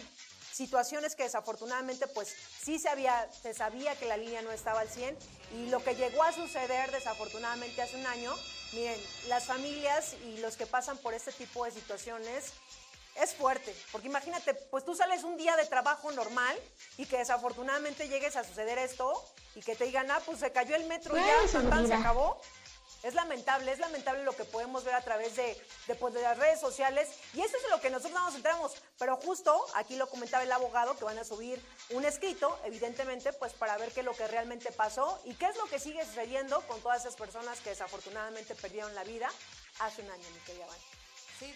situaciones que desafortunadamente pues sí se había se sabía que la línea no estaba al 100 y lo que llegó a suceder desafortunadamente hace un año, miren, las familias y los que pasan por este tipo de situaciones es fuerte, porque imagínate, pues tú sales un día de trabajo normal y que desafortunadamente llegues a suceder esto y que te digan, ah, pues se cayó el metro y ya, tan, se acabó. Es lamentable, es lamentable lo que podemos ver a través de, de, pues, de las redes sociales y eso es lo que nosotros no nos enteramos. Pero justo aquí lo comentaba el abogado que van a subir un escrito, evidentemente, pues para ver qué es lo que realmente pasó y qué es lo que sigue sucediendo con todas esas personas que desafortunadamente perdieron la vida hace un año, mi querida Vane. Sí,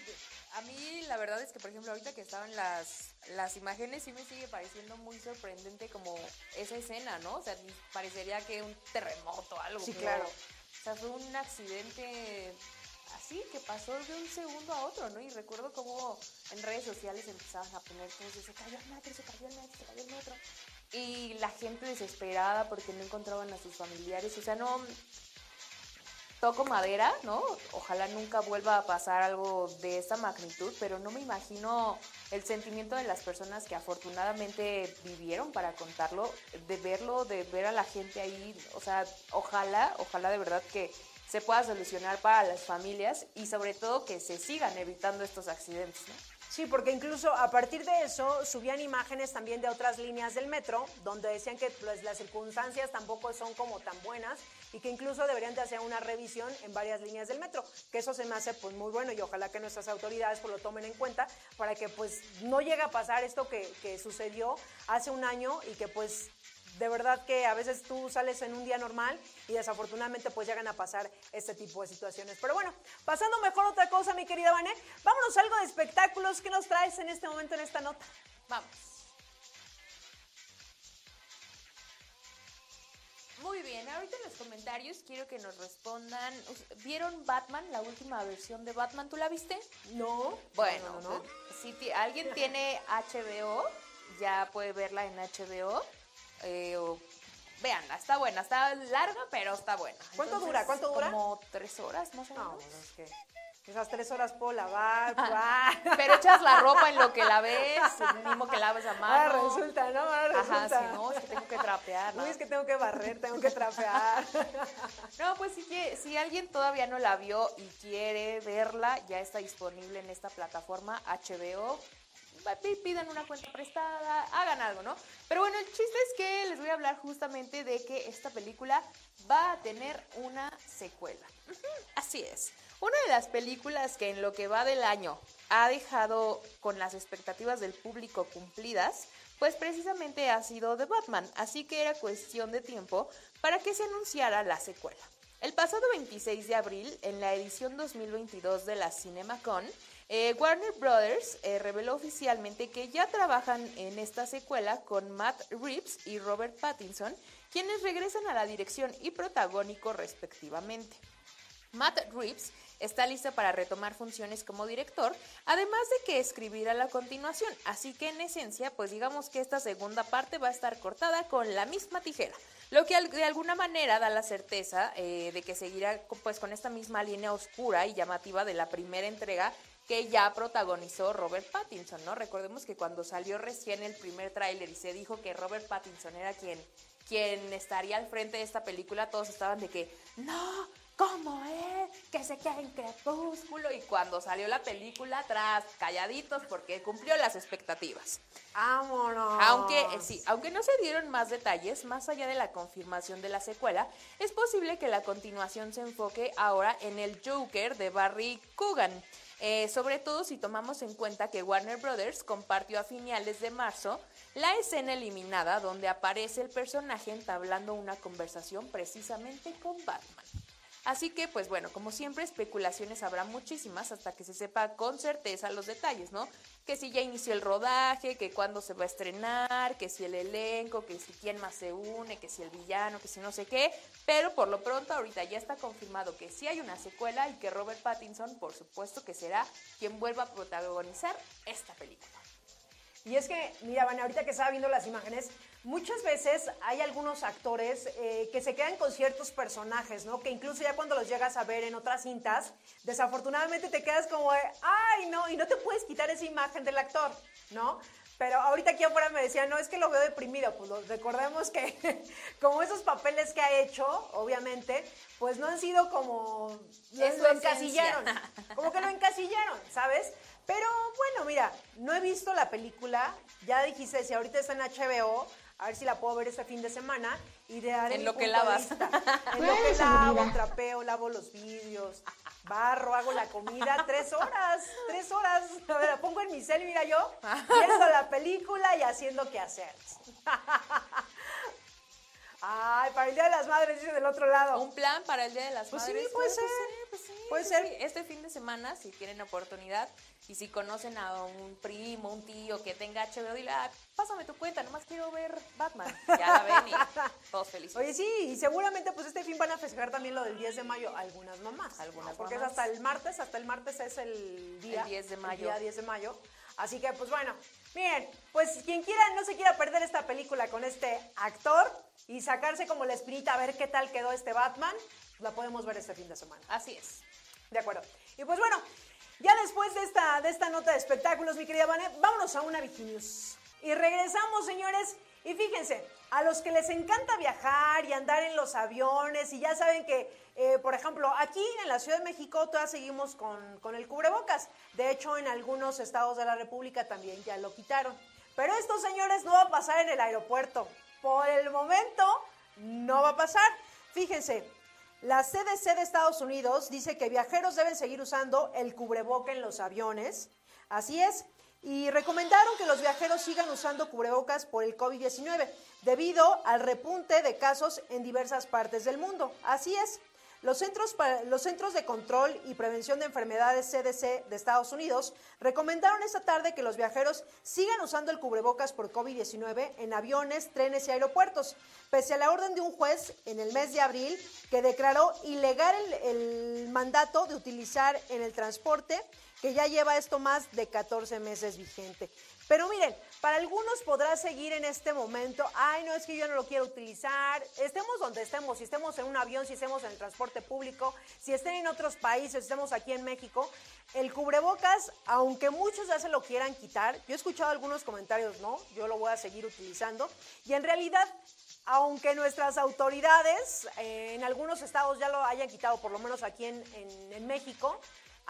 a mí la verdad es que, por ejemplo, ahorita que estaban las, las imágenes, sí me sigue pareciendo muy sorprendente como esa escena, ¿no? O sea, parecería que un terremoto o algo. Sí, pero, claro. O sea, fue un accidente así que pasó de un segundo a otro, ¿no? Y recuerdo cómo en redes sociales empezaban a poner todos, de, se cayó el metro, se cayó el metro, se cayó el metro. Y la gente desesperada porque no encontraban a sus familiares. O sea, no, toco madera, ¿no? Ojalá nunca vuelva a pasar algo de esta magnitud, pero no me imagino el sentimiento de las personas que afortunadamente vivieron para contarlo, de verlo, de ver a la gente ahí, o sea, ojalá, ojalá de verdad que se pueda solucionar para las familias y sobre todo que se sigan evitando estos accidentes, ¿no? Sí, porque incluso a partir de eso subían imágenes también de otras líneas del metro, donde decían que pues, las circunstancias tampoco son como tan buenas y que incluso deberían de hacer una revisión en varias líneas del metro, que eso se me hace pues muy bueno y ojalá que nuestras autoridades pues, lo tomen en cuenta para que pues no llegue a pasar esto que, sucedió hace un año y que pues de verdad que a veces tú sales en un día normal y desafortunadamente pues llegan a pasar este tipo de situaciones. Pero bueno, pasando mejor otra cosa, mi querida Vané, vámonos a algo de espectáculos. ¿Qué nos traes en este momento en esta nota? Vamos. Muy bien, ahorita en los comentarios quiero que nos respondan. ¿Vieron Batman, la última versión de Batman? ¿Tú la viste? No. Bueno, No, no, no. si alguien tiene HBO, ya puede verla en HBO. eh, o- véanla, está buena, está larga, pero está buena. ¿Cuánto dura? ¿Cuánto dura? Como tres horas más o No, menos. bueno, es que esas tres horas puedo lavar. ah. Pero echas la ropa en lo que la ves, mismo que laves a mano. Resulta, ¿no? Ahora Ajá, resulta. si no, es que tengo que trapear. ¿no? Uy, es que tengo que barrer, tengo que trapear. No, pues si, que- si alguien todavía no la vio y quiere verla, ya está disponible en esta plataforma HBO. Pidan una cuenta prestada, hagan algo, ¿no? Pero bueno, el chiste es que les voy a hablar justamente de que esta película va a tener una secuela. Así es. Una de las películas que en lo que va del año ha dejado con las expectativas del público cumplidas, pues precisamente ha sido The Batman, así que era cuestión de tiempo para que se anunciara la secuela. El pasado 26 de abril, en la edición 2022 de la CinemaCon, eh, Warner Brothers eh, reveló oficialmente que ya trabajan en esta secuela con Matt Reeves y Robert Pattinson, quienes regresan a la dirección y protagónico respectivamente. Matt Reeves está listo para retomar funciones como director, además de que escribirá la continuación, así que en esencia, pues digamos que esta segunda parte va a estar cortada con la misma tijera, lo que de alguna manera da la certeza eh, de que seguirá pues con esta misma línea oscura y llamativa de la primera entrega que ya protagonizó Robert Pattinson, ¿no? Recordemos que cuando salió recién el primer tráiler y se dijo que Robert Pattinson era quien, quien estaría al frente de esta película, todos estaban de que, no, ¿cómo es? Que se queda en crepúsculo. Y cuando salió la película, atrás, calladitos, porque cumplió las expectativas. Vámonos. Aunque eh, sí, aunque no se dieron más detalles, más allá de la confirmación de la secuela, es posible que la continuación se enfoque ahora en el Joker de Barry Coogan. Eh, sobre todo si tomamos en cuenta que Warner Brothers compartió a finales de marzo la escena eliminada donde aparece el personaje entablando una conversación precisamente con Batman. Así que, pues bueno, como siempre, especulaciones habrá muchísimas hasta que se sepa con certeza los detalles, ¿no? Que si ya inició el rodaje, que cuándo se va a estrenar, que si el elenco, que si quién más se une, que si el villano, que si no sé qué. Pero por lo pronto, ahorita ya está confirmado que sí hay una secuela y que Robert Pattinson, por supuesto, que será quien vuelva a protagonizar esta película. Y es que, mira, Vane, ahorita que estaba viendo las imágenes, muchas veces hay algunos actores eh, que se quedan con ciertos personajes, ¿no? Que incluso ya cuando los llegas a ver en otras cintas, desafortunadamente te quedas como de, ay, no, y no te puedes quitar esa imagen del actor, ¿no? Pero ahorita aquí afuera me decían, no, es que lo veo deprimido. Pues lo- recordemos que como esos papeles que ha hecho, obviamente, pues no han sido como... Lo, Es encasillaron. Como que lo encasillaron, ¿sabes? Pero bueno, mira, no he visto la película. Ya dijiste, si ahorita está en HBO, a ver si la puedo ver este fin de semana. Y de daré En lo que lavas. En lo que lavo, trapeo, lavo los vídeos, barro, hago la comida. Tres horas, tres horas. A ver, la pongo en mi cel, mira yo, viendo la película y haciendo qué hacer. Ay, para el Día de las Madres, dice del otro lado. Un plan para el Día de las Pues sí, Madres. Pues sí, pues sí, Puede pues ser. Este fin de semana, si tienen oportunidad y si conocen a un primo, un tío que tenga HBO, dile, "Ah, pásame tu cuenta, nomás quiero ver Batman. Ya la ven y todos felices. Oye, sí, y seguramente pues este fin van a festejar también lo del 10 de mayo, algunas mamás. Algunas ¿no? Porque mamás. es hasta el martes, hasta el martes es el día. El 10 de mayo. día 10 de mayo. Así que pues bueno, miren, pues quien quiera, no se quiera perder esta película con este actor y sacarse como la espinita a ver qué tal quedó este Batman, la podemos ver este fin de semana. Así es. De acuerdo. Y pues bueno, ya después de esta, de esta nota de espectáculos, mi querida Vane, vámonos a una News. Y regresamos, señores. Y fíjense, a los que les encanta viajar y andar en los aviones, y ya saben que, eh, por ejemplo, aquí en la Ciudad de México todavía seguimos con, con el cubrebocas. De hecho, en algunos estados de la República también ya lo quitaron. Pero esto, señores, no va a pasar en el aeropuerto. Por el momento, no va a pasar. Fíjense, la CDC de Estados Unidos dice que viajeros deben seguir usando el cubreboca en los aviones. Así es. Y recomendaron que los viajeros sigan usando cubrebocas por el COVID-19 debido al repunte de casos en diversas partes del mundo. Así es. Los centros, los centros de Control y Prevención de Enfermedades CDC de Estados Unidos recomendaron esta tarde que los viajeros sigan usando el cubrebocas por COVID-19 en aviones, trenes y aeropuertos, pese a la orden de un juez en el mes de abril que declaró ilegal el mandato de utilizar en el transporte, que ya lleva esto más de 14 meses vigente. Pero miren, para algunos podrá seguir en este momento, ay, no es que yo no lo quiero utilizar, estemos donde estemos, si estemos en un avión, si estemos en el transporte público, si estén en otros países, si estemos aquí en México, el cubrebocas, aunque muchos ya se lo quieran quitar, yo he escuchado algunos comentarios, no, yo lo voy a seguir utilizando, y en realidad aunque nuestras autoridades eh, en algunos estados ya lo hayan quitado, por lo menos aquí en, México,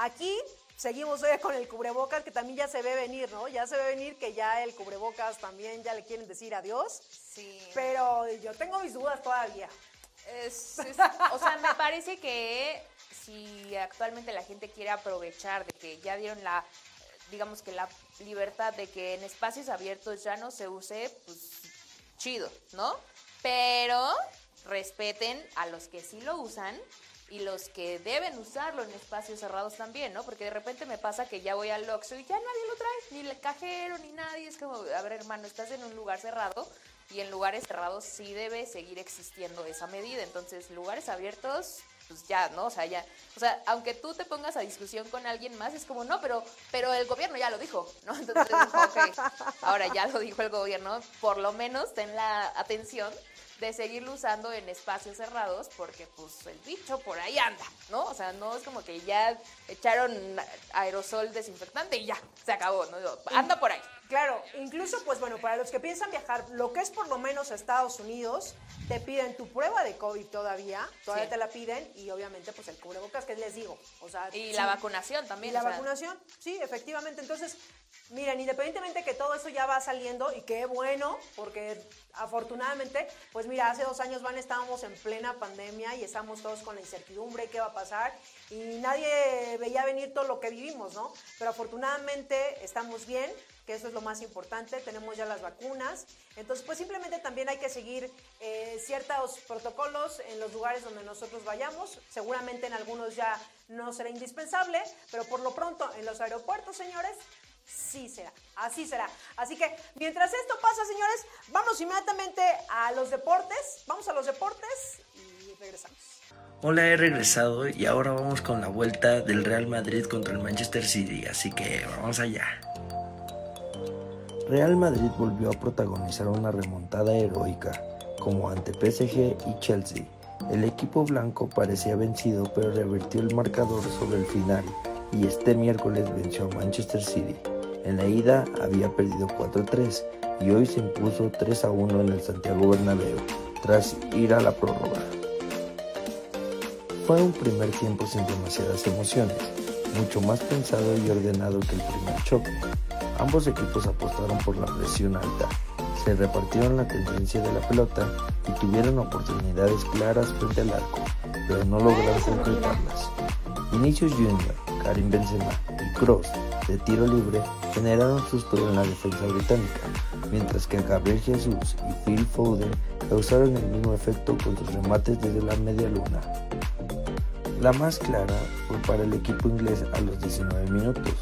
aquí seguimos todavía con el cubrebocas, que también ya se ve venir, ¿no? Ya se ve venir que ya el cubrebocas también ya le quieren decir adiós, Sí. pero yo tengo mis dudas todavía. Es- es- o sea, me parece que si actualmente la gente quiere aprovechar de que ya dieron la, digamos que la libertad de que en espacios abiertos ya no se use, pues chido, ¿no? Pero respeten a los que sí lo usan y los que deben usarlo en espacios cerrados también, ¿no? Porque de repente me pasa que ya voy al Oxxo y ya nadie lo trae, ni el cajero, ni nadie. Es como, a ver, hermano, estás en un lugar cerrado y en lugares cerrados sí debe seguir existiendo esa medida. Entonces, lugares abiertos, pues ya, ¿no? O sea, ya, o sea, aunque tú te pongas a discusión con alguien más, es como, no, pero, pero el gobierno ya lo dijo, ¿no? Entonces, dijo, ok, ahora ya lo dijo el gobierno, por lo menos ten la atención de seguirlo usando en espacios cerrados porque pues el bicho por ahí anda, ¿no? O sea, no es como que ya echaron aerosol desinfectante y ya, se acabó, ¿no? Anda por ahí. Claro, incluso, pues bueno, para los que piensan viajar, lo que es por lo menos a Estados Unidos, te piden tu prueba de COVID todavía, todavía Sí. te la piden y obviamente pues el cubrebocas, que les digo, o sea... Y sí. la vacunación también. Y la o sea, vacunación, sí, efectivamente. Entonces, miren, independientemente que todo eso ya va saliendo y qué bueno, porque afortunadamente, pues mira, hace dos años van estábamos en plena pandemia y estamos todos con la incertidumbre, qué va a pasar, y nadie veía venir todo lo que vivimos, ¿no? Pero afortunadamente estamos bien, que eso es lo más importante, tenemos ya las vacunas, entonces pues simplemente también hay que seguir eh, ciertos protocolos en los lugares donde nosotros vayamos, seguramente en algunos ya no será indispensable, pero por lo pronto en los aeropuertos, señores, sí será, así será. Así que mientras esto pasa, señores, vamos inmediatamente a los deportes, vamos a los deportes y regresamos. Hola, he regresado y ahora vamos con la vuelta del Real Madrid contra el Manchester City, así que vamos allá. Real Madrid volvió a protagonizar una remontada heroica, como ante PSG y Chelsea. El equipo blanco parecía vencido, pero revirtió el marcador sobre el final y este miércoles venció a Manchester City. En la ida había perdido 4-3 y hoy se impuso 3-1 en el Santiago Bernabéu, tras ir a la prórroga. Fue un primer tiempo sin demasiadas emociones, mucho más pensado y ordenado que el primer choque. Ambos equipos apostaron por la presión alta, se repartieron la tendencia de la pelota y tuvieron oportunidades claras frente al arco, pero no lograron concretarlas. Vinicius Junior, Karim Benzema y Kroos de tiro libre generaron susto en la defensa británica, mientras que Gabriel Jesús y Phil Foden causaron el mismo efecto con sus remates desde la media luna. La más clara fue para el equipo inglés a los 19 minutos,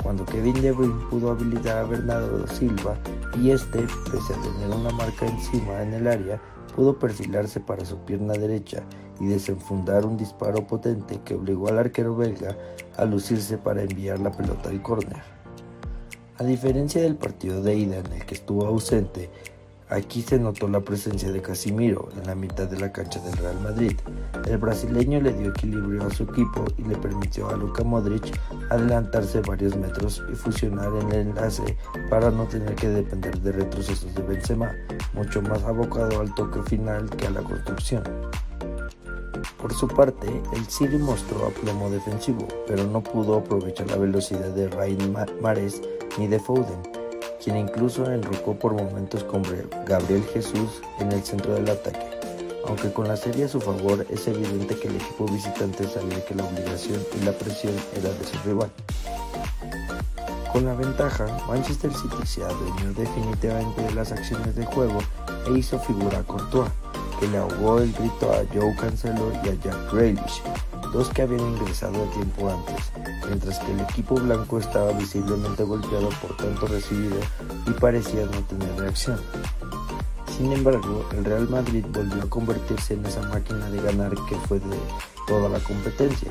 cuando Kevin De Bruyne pudo habilitar a Bernardo Silva y este, pese a tener una marca encima en el área, pudo perfilarse para su pierna derecha y desenfundar un disparo potente que obligó al arquero belga a lucirse para enviar la pelota al córner. A diferencia del partido de ida en el que estuvo ausente, Aquí se notó la presencia de Casimiro en la mitad de la cancha del Real Madrid. El brasileño le dio equilibrio a su equipo y le permitió a Luka Modric adelantarse varios metros y fusionar en el enlace para no tener que depender de retrocesos de Benzema, mucho más abocado al toque final que a la construcción. Por su parte, el City mostró aplomo defensivo, pero no pudo aprovechar la velocidad de Ryan Mares ni de Foden, quien incluso enrocó por momentos con Gabriel Jesús en el centro del ataque. Aunque con la serie a su favor, es evidente que el equipo visitante sabía que la obligación y la presión era de su rival. Con la ventaja, Manchester City se adueñó definitivamente de las acciones de juego e hizo figura a Courtois, que le ahogó el grito a Joe Cancelo y a Jack Grealish, dos que habían ingresado a tiempo antes, mientras que el equipo blanco estaba visiblemente golpeado por tanto recibido y parecía no tener reacción. Sin embargo, el Real Madrid volvió a convertirse en esa máquina de ganar que fue de toda la competencia,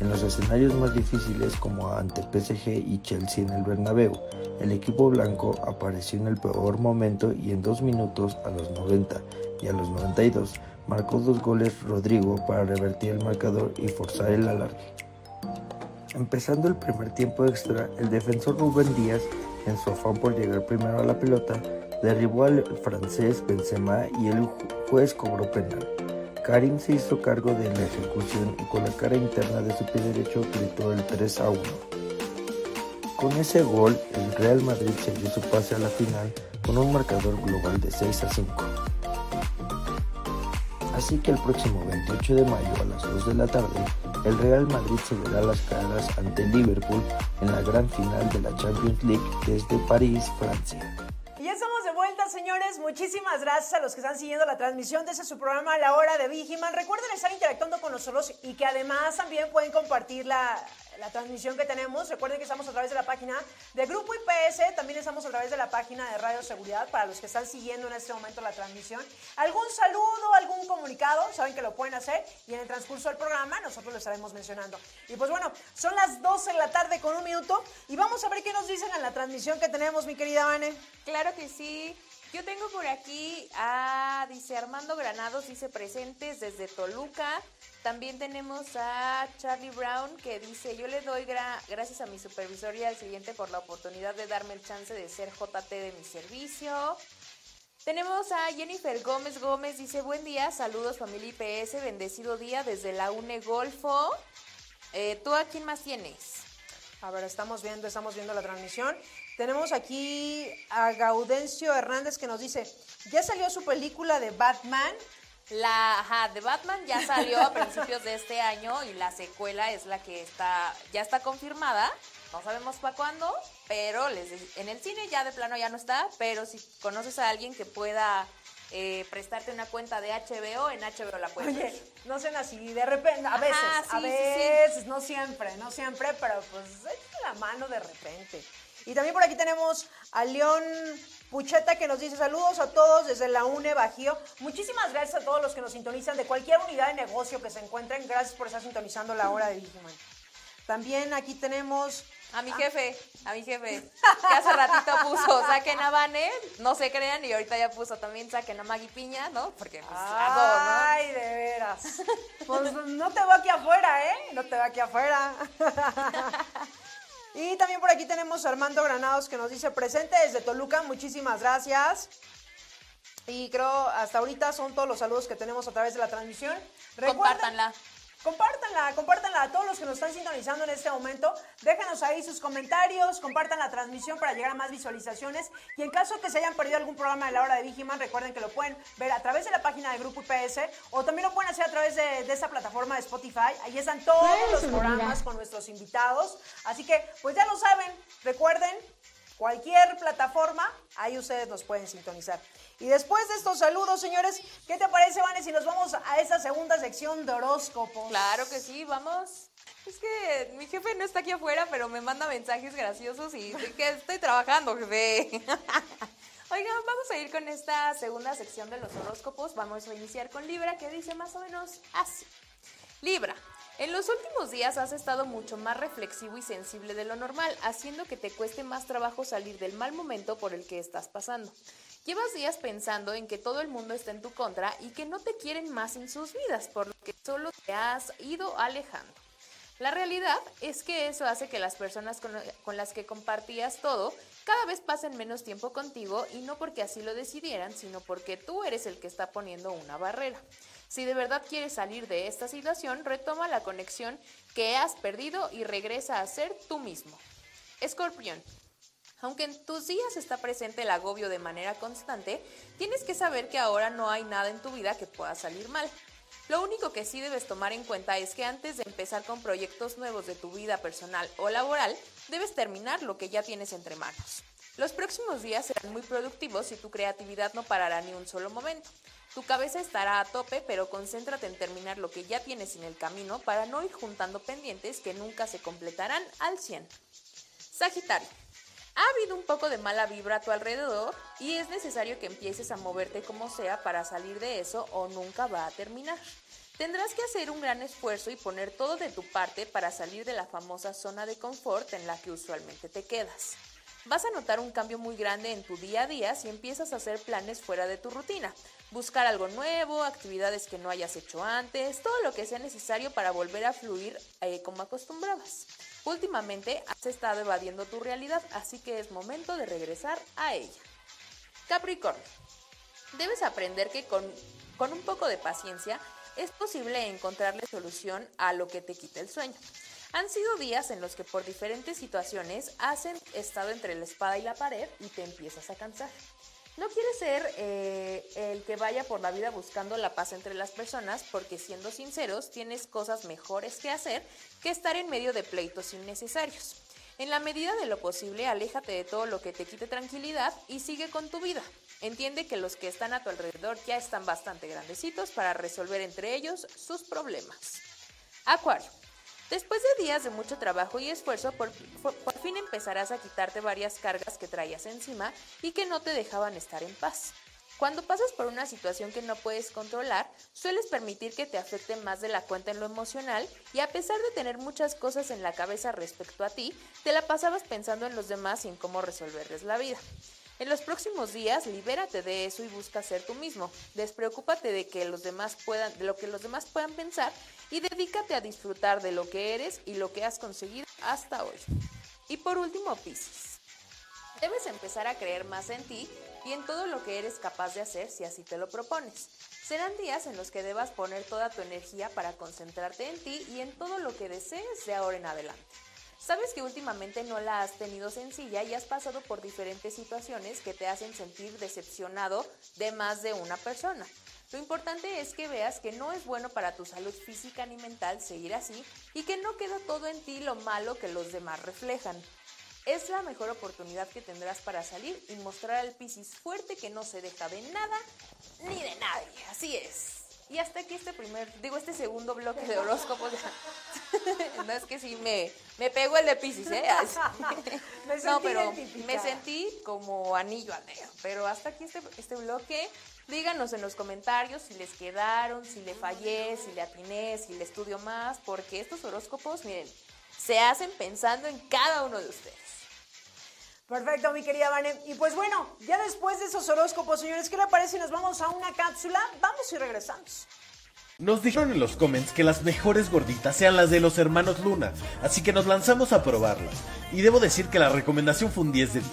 en los escenarios más difíciles como ante PSG y Chelsea en el Bernabéu. El equipo blanco apareció en el peor momento y en dos minutos a los 90 y a los 92 marcó dos goles Rodrigo para revertir el marcador y forzar el alargue. Empezando el primer tiempo extra, el defensor Rubén Díaz, en su afán por llegar primero a la pelota, derribó al francés Benzema y el juez cobró penal. Karim se hizo cargo de la ejecución y con la cara interna de su pie derecho gritó el 3 a 1. Con ese gol, el Real Madrid selló su pase a la final con un marcador global de 6 a 5. Así que el próximo 28 de mayo a las 2 de la tarde, el Real Madrid se verá las caras ante Liverpool en la gran final de la Champions League desde París, Francia. Señores. Muchísimas gracias a los que están siguiendo la transmisión de ese su programa La Hora de Vigiman. Recuerden estar interactuando con nosotros y que además también pueden compartir la, la transmisión que tenemos. Recuerden que estamos a través de la página de Grupo IPS, también estamos a través de la página de Radio Seguridad para los que están siguiendo en este momento la transmisión. ¿Algún saludo, algún comunicado? Saben que lo pueden hacer y en el transcurso del programa nosotros lo estaremos mencionando. Y pues bueno, son las 12 de la tarde con un minuto y vamos a ver qué nos dicen en la transmisión que tenemos, mi querida Vane. Claro que sí. Yo tengo por aquí a, dice Armando Granados, dice presentes desde Toluca. También tenemos a Charlie Brown que dice, yo le doy gra- gracias a mi supervisor y al siguiente por la oportunidad de darme el chance de ser JT de mi servicio. Tenemos a Jennifer Gómez Gómez, dice, buen día, saludos familia IPS, bendecido día desde la UNE Golfo. Eh, ¿Tú a quién más tienes? A ver, estamos viendo, estamos viendo la transmisión. Tenemos aquí a Gaudencio Hernández que nos dice, ya salió su película de Batman. La ajá, de Batman ya salió a principios de este año y la secuela es la que está ya está confirmada. No sabemos para cuándo, pero les en el cine ya de plano ya no está. Pero si conoces a alguien que pueda eh, prestarte una cuenta de HBO, en HBO la puedes. Oye, no sean así, de repente, a veces, a sí, sí, sí. veces, no siempre, no siempre, pero pues echa la mano de repente. Y también por aquí tenemos a León Pucheta que nos dice saludos a todos desde la UNE Bajío. Muchísimas gracias a todos los que nos sintonizan de cualquier unidad de negocio que se encuentren. Gracias por estar sintonizando la hora de Vigiman. También aquí tenemos A mi jefe, a mi jefe, que hace ratito puso saquen a Vane, no se crean, y ahorita ya puso también saquen a Maggie Piña, ¿no? Porque pues las dos, ¿no? Ay, de veras. Pues no te veo aquí afuera, ¿eh? No te veo aquí afuera. Y también por aquí tenemos a Armando Granados que nos dice presente desde Toluca. Muchísimas gracias. Y creo hasta ahorita son todos los saludos que tenemos a través de la transmisión. Recuerden- Compártanla. Compártanla, compártanla a todos los que nos están sintonizando en este momento. Déjanos ahí sus comentarios, compartan la transmisión para llegar a más visualizaciones. Y en caso que se hayan perdido algún programa de la hora de Vigiman, recuerden que lo pueden ver a través de la página de Grupo IPS o también lo pueden hacer a través de, de esta plataforma de Spotify. Ahí están todos los programas con nuestros invitados. Así que, pues ya lo saben, recuerden, cualquier plataforma, ahí ustedes nos pueden sintonizar. Y después de estos saludos, señores, ¿qué te parece, Vane, si nos vamos a esta segunda sección de horóscopos? Claro que sí, vamos. Es que mi jefe no está aquí afuera, pero me manda mensajes graciosos y que estoy trabajando, jefe. Oigan, vamos a ir con esta segunda sección de los horóscopos. Vamos a iniciar con Libra, que dice más o menos así. Libra, en los últimos días has estado mucho más reflexivo y sensible de lo normal, haciendo que te cueste más trabajo salir del mal momento por el que estás pasando. Llevas días pensando en que todo el mundo está en tu contra y que no te quieren más en sus vidas, por lo que solo te has ido alejando. La realidad es que eso hace que las personas con, con las que compartías todo cada vez pasen menos tiempo contigo y no porque así lo decidieran, sino porque tú eres el que está poniendo una barrera. Si de verdad quieres salir de esta situación, retoma la conexión que has perdido y regresa a ser tú mismo. Escorpión. Aunque en tus días está presente el agobio de manera constante, tienes que saber que ahora no hay nada en tu vida que pueda salir mal. Lo único que sí debes tomar en cuenta es que antes de empezar con proyectos nuevos de tu vida personal o laboral, debes terminar lo que ya tienes entre manos. Los próximos días serán muy productivos y tu creatividad no parará ni un solo momento. Tu cabeza estará a tope, pero concéntrate en terminar lo que ya tienes en el camino para no ir juntando pendientes que nunca se completarán al 100. Sagitario. Ha habido un poco de mala vibra a tu alrededor y es necesario que empieces a moverte como sea para salir de eso o nunca va a terminar. Tendrás que hacer un gran esfuerzo y poner todo de tu parte para salir de la famosa zona de confort en la que usualmente te quedas. Vas a notar un cambio muy grande en tu día a día si empiezas a hacer planes fuera de tu rutina, buscar algo nuevo, actividades que no hayas hecho antes, todo lo que sea necesario para volver a fluir eh, como acostumbrabas. Últimamente has estado evadiendo tu realidad, así que es momento de regresar a ella. Capricornio. Debes aprender que con, con un poco de paciencia es posible encontrarle solución a lo que te quita el sueño. Han sido días en los que por diferentes situaciones has estado entre la espada y la pared y te empiezas a cansar. No quieres ser eh, el que vaya por la vida buscando la paz entre las personas porque siendo sinceros tienes cosas mejores que hacer que estar en medio de pleitos innecesarios. En la medida de lo posible, aléjate de todo lo que te quite tranquilidad y sigue con tu vida. Entiende que los que están a tu alrededor ya están bastante grandecitos para resolver entre ellos sus problemas. Acuario. Después de días de mucho trabajo y esfuerzo, por, fin empezarás a quitarte varias cargas que traías encima y que no te dejaban estar en paz. Cuando pasas por una situación que no puedes controlar, sueles permitir que te afecte más de la cuenta en lo emocional y a pesar de tener muchas cosas en la cabeza respecto a ti, te la pasabas pensando en los demás y en cómo resolverles la vida. En los próximos días, libérate de eso y busca ser tú mismo. Despreocúpate de que los demás puedan, de lo que los demás puedan pensar y dedícate a disfrutar de lo que eres y lo que has conseguido hasta hoy. Y por último, Piscis. Debes empezar a creer más en ti y en todo lo que eres capaz de hacer si así te lo propones. Serán días en los que debas poner toda tu energía para concentrarte en ti y en todo lo que desees de ahora en adelante. Sabes que últimamente no la has tenido sencilla y has pasado por diferentes situaciones que te hacen sentir decepcionado de más de una persona. Lo importante es que veas que no es bueno para tu salud física ni mental seguir así y que no queda todo en ti lo malo que los demás reflejan. Es la mejor oportunidad que tendrás para salir y mostrar al Piscis fuerte que no se deja de nada ni de nadie. Así es. Y hasta aquí este primer, digo, este segundo bloque de horóscopos. no es que sí me, me pegó el de Pisces, ¿eh? Me no, pero me sentí como anillo al dedo. Pero hasta aquí este, este bloque. Díganos en los comentarios si les quedaron, si le fallé, si le atiné, si le estudio más, porque estos horóscopos, miren, se hacen pensando en cada uno de ustedes. Perfecto, mi querida Vane. Y pues bueno, ya después de esos horóscopos, señores, ¿qué le parece nos vamos a una cápsula? Vamos y regresamos. Nos dijeron en los comments que las mejores gorditas sean las de los hermanos Luna, así que nos lanzamos a probarlas. Y debo decir que la recomendación fue un 10 de 10.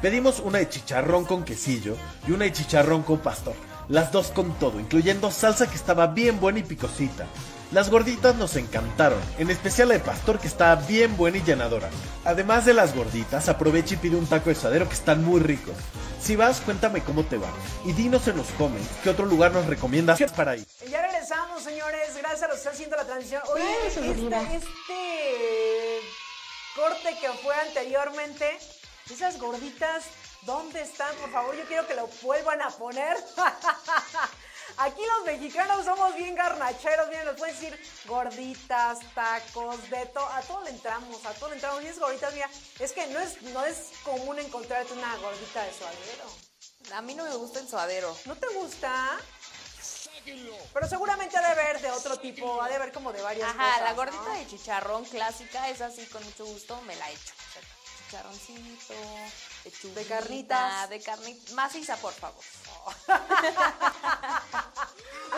Pedimos una de chicharrón con quesillo y una de chicharrón con pastor. Las dos con todo, incluyendo salsa que estaba bien buena y picosita. Las gorditas nos encantaron, en especial la de pastor que estaba bien buena y llenadora. Además de las gorditas, aprovecha y pide un taco de suadero que están muy ricos. Si vas, cuéntame cómo te va. Y dinos en los comments qué otro lugar nos recomiendas para ir. Y ya regresamos, señores. Gracias a los que están haciendo la transición. Oye, este, este corte que fue anteriormente, esas gorditas, ¿dónde están? Por favor, yo quiero que lo vuelvan a poner. Aquí los mexicanos somos bien garnacheros, bien, nos pueden decir gorditas, tacos, de todo, a todo le entramos, a todo le entramos. Y es gorditas, mira, es que no es, no es común encontrarte una gordita de suadero. A mí no me gusta el suadero. ¿No te gusta? Pero seguramente ha de haber de otro tipo, ha de haber como de varias Ajá, cosas, la ¿no? gordita de chicharrón clásica es así con mucho gusto, me la echo. O sea, Chicharroncito, de De carnitas. de carnita, maciza, por favor.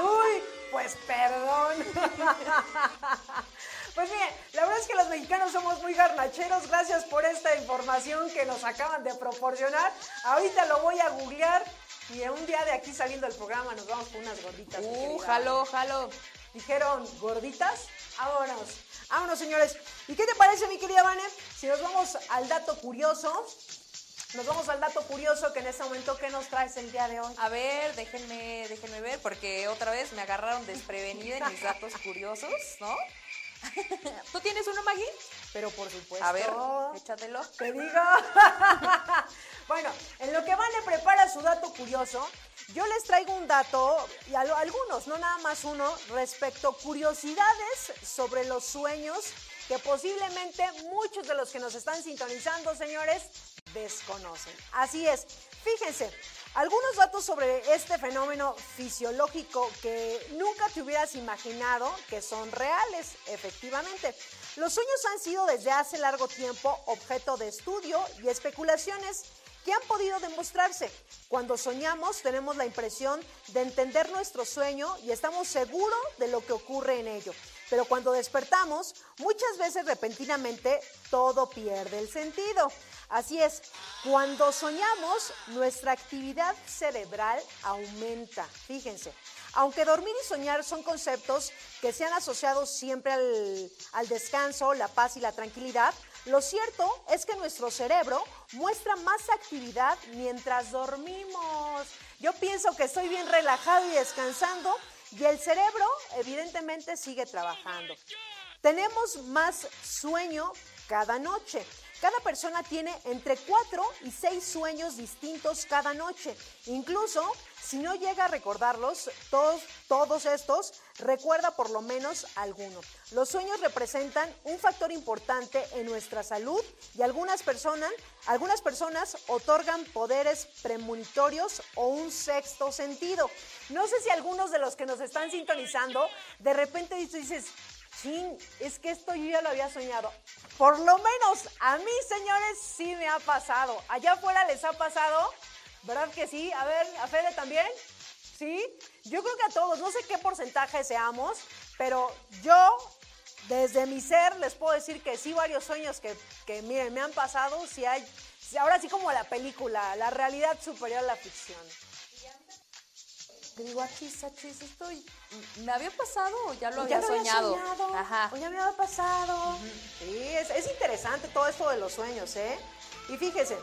Uy, pues perdón. Pues bien, la verdad es que los mexicanos somos muy garnacheros. Gracias por esta información que nos acaban de proporcionar. Ahorita lo voy a googlear y un día de aquí saliendo del programa nos vamos con unas gorditas. Uh, jalo, jalo. Dijeron gorditas. Vámonos. Vámonos, señores. ¿Y qué te parece, mi querida Vane? Si nos vamos al dato curioso. Nos vamos al dato curioso que en este momento, ¿qué nos traes el día de hoy? A ver, déjenme, déjenme ver, porque otra vez me agarraron desprevenida en mis datos curiosos, ¿no? ¿Tú tienes uno, Maggie? Pero por supuesto. A ver, échatelo. Te digo. bueno, en lo que Vane prepara su dato curioso, yo les traigo un dato, y al- algunos, no nada más uno, respecto a curiosidades sobre los sueños que posiblemente muchos de los que nos están sintonizando, señores, desconocen. Así es, fíjense, algunos datos sobre este fenómeno fisiológico que nunca te hubieras imaginado que son reales, efectivamente. Los sueños han sido desde hace largo tiempo objeto de estudio y especulaciones que han podido demostrarse. Cuando soñamos tenemos la impresión de entender nuestro sueño y estamos seguros de lo que ocurre en ello. Pero cuando despertamos, muchas veces repentinamente todo pierde el sentido. Así es, cuando soñamos, nuestra actividad cerebral aumenta. Fíjense, aunque dormir y soñar son conceptos que se han asociado siempre al, al descanso, la paz y la tranquilidad, lo cierto es que nuestro cerebro muestra más actividad mientras dormimos. Yo pienso que estoy bien relajado y descansando y el cerebro evidentemente sigue trabajando. Tenemos más sueño cada noche. Cada persona tiene entre 4 y 6 sueños distintos cada noche. Incluso si no llega a recordarlos, todos, todos estos, recuerda por lo menos alguno. Los sueños representan un factor importante en nuestra salud y algunas personas, algunas personas otorgan poderes premonitorios o un sexto sentido. No sé si algunos de los que nos están sintonizando, de repente dices, Chin, es que esto yo ya lo había soñado. Por lo menos a mí, señores, sí me ha pasado. Allá afuera les ha pasado, ¿verdad que sí? A ver, a Fede también. ¿Sí? Yo creo que a todos, no sé qué porcentaje seamos, pero yo desde mi ser les puedo decir que sí, varios sueños que, que miren, me han pasado, si hay, ahora sí como la película, la realidad superior a la ficción. Digo, achis, achis, estoy. ¿Me había pasado o ya lo había ya lo soñado? soñado, Ajá. o ya me había pasado. Sí, es, es interesante todo esto de los sueños, ¿eh? Y fíjese,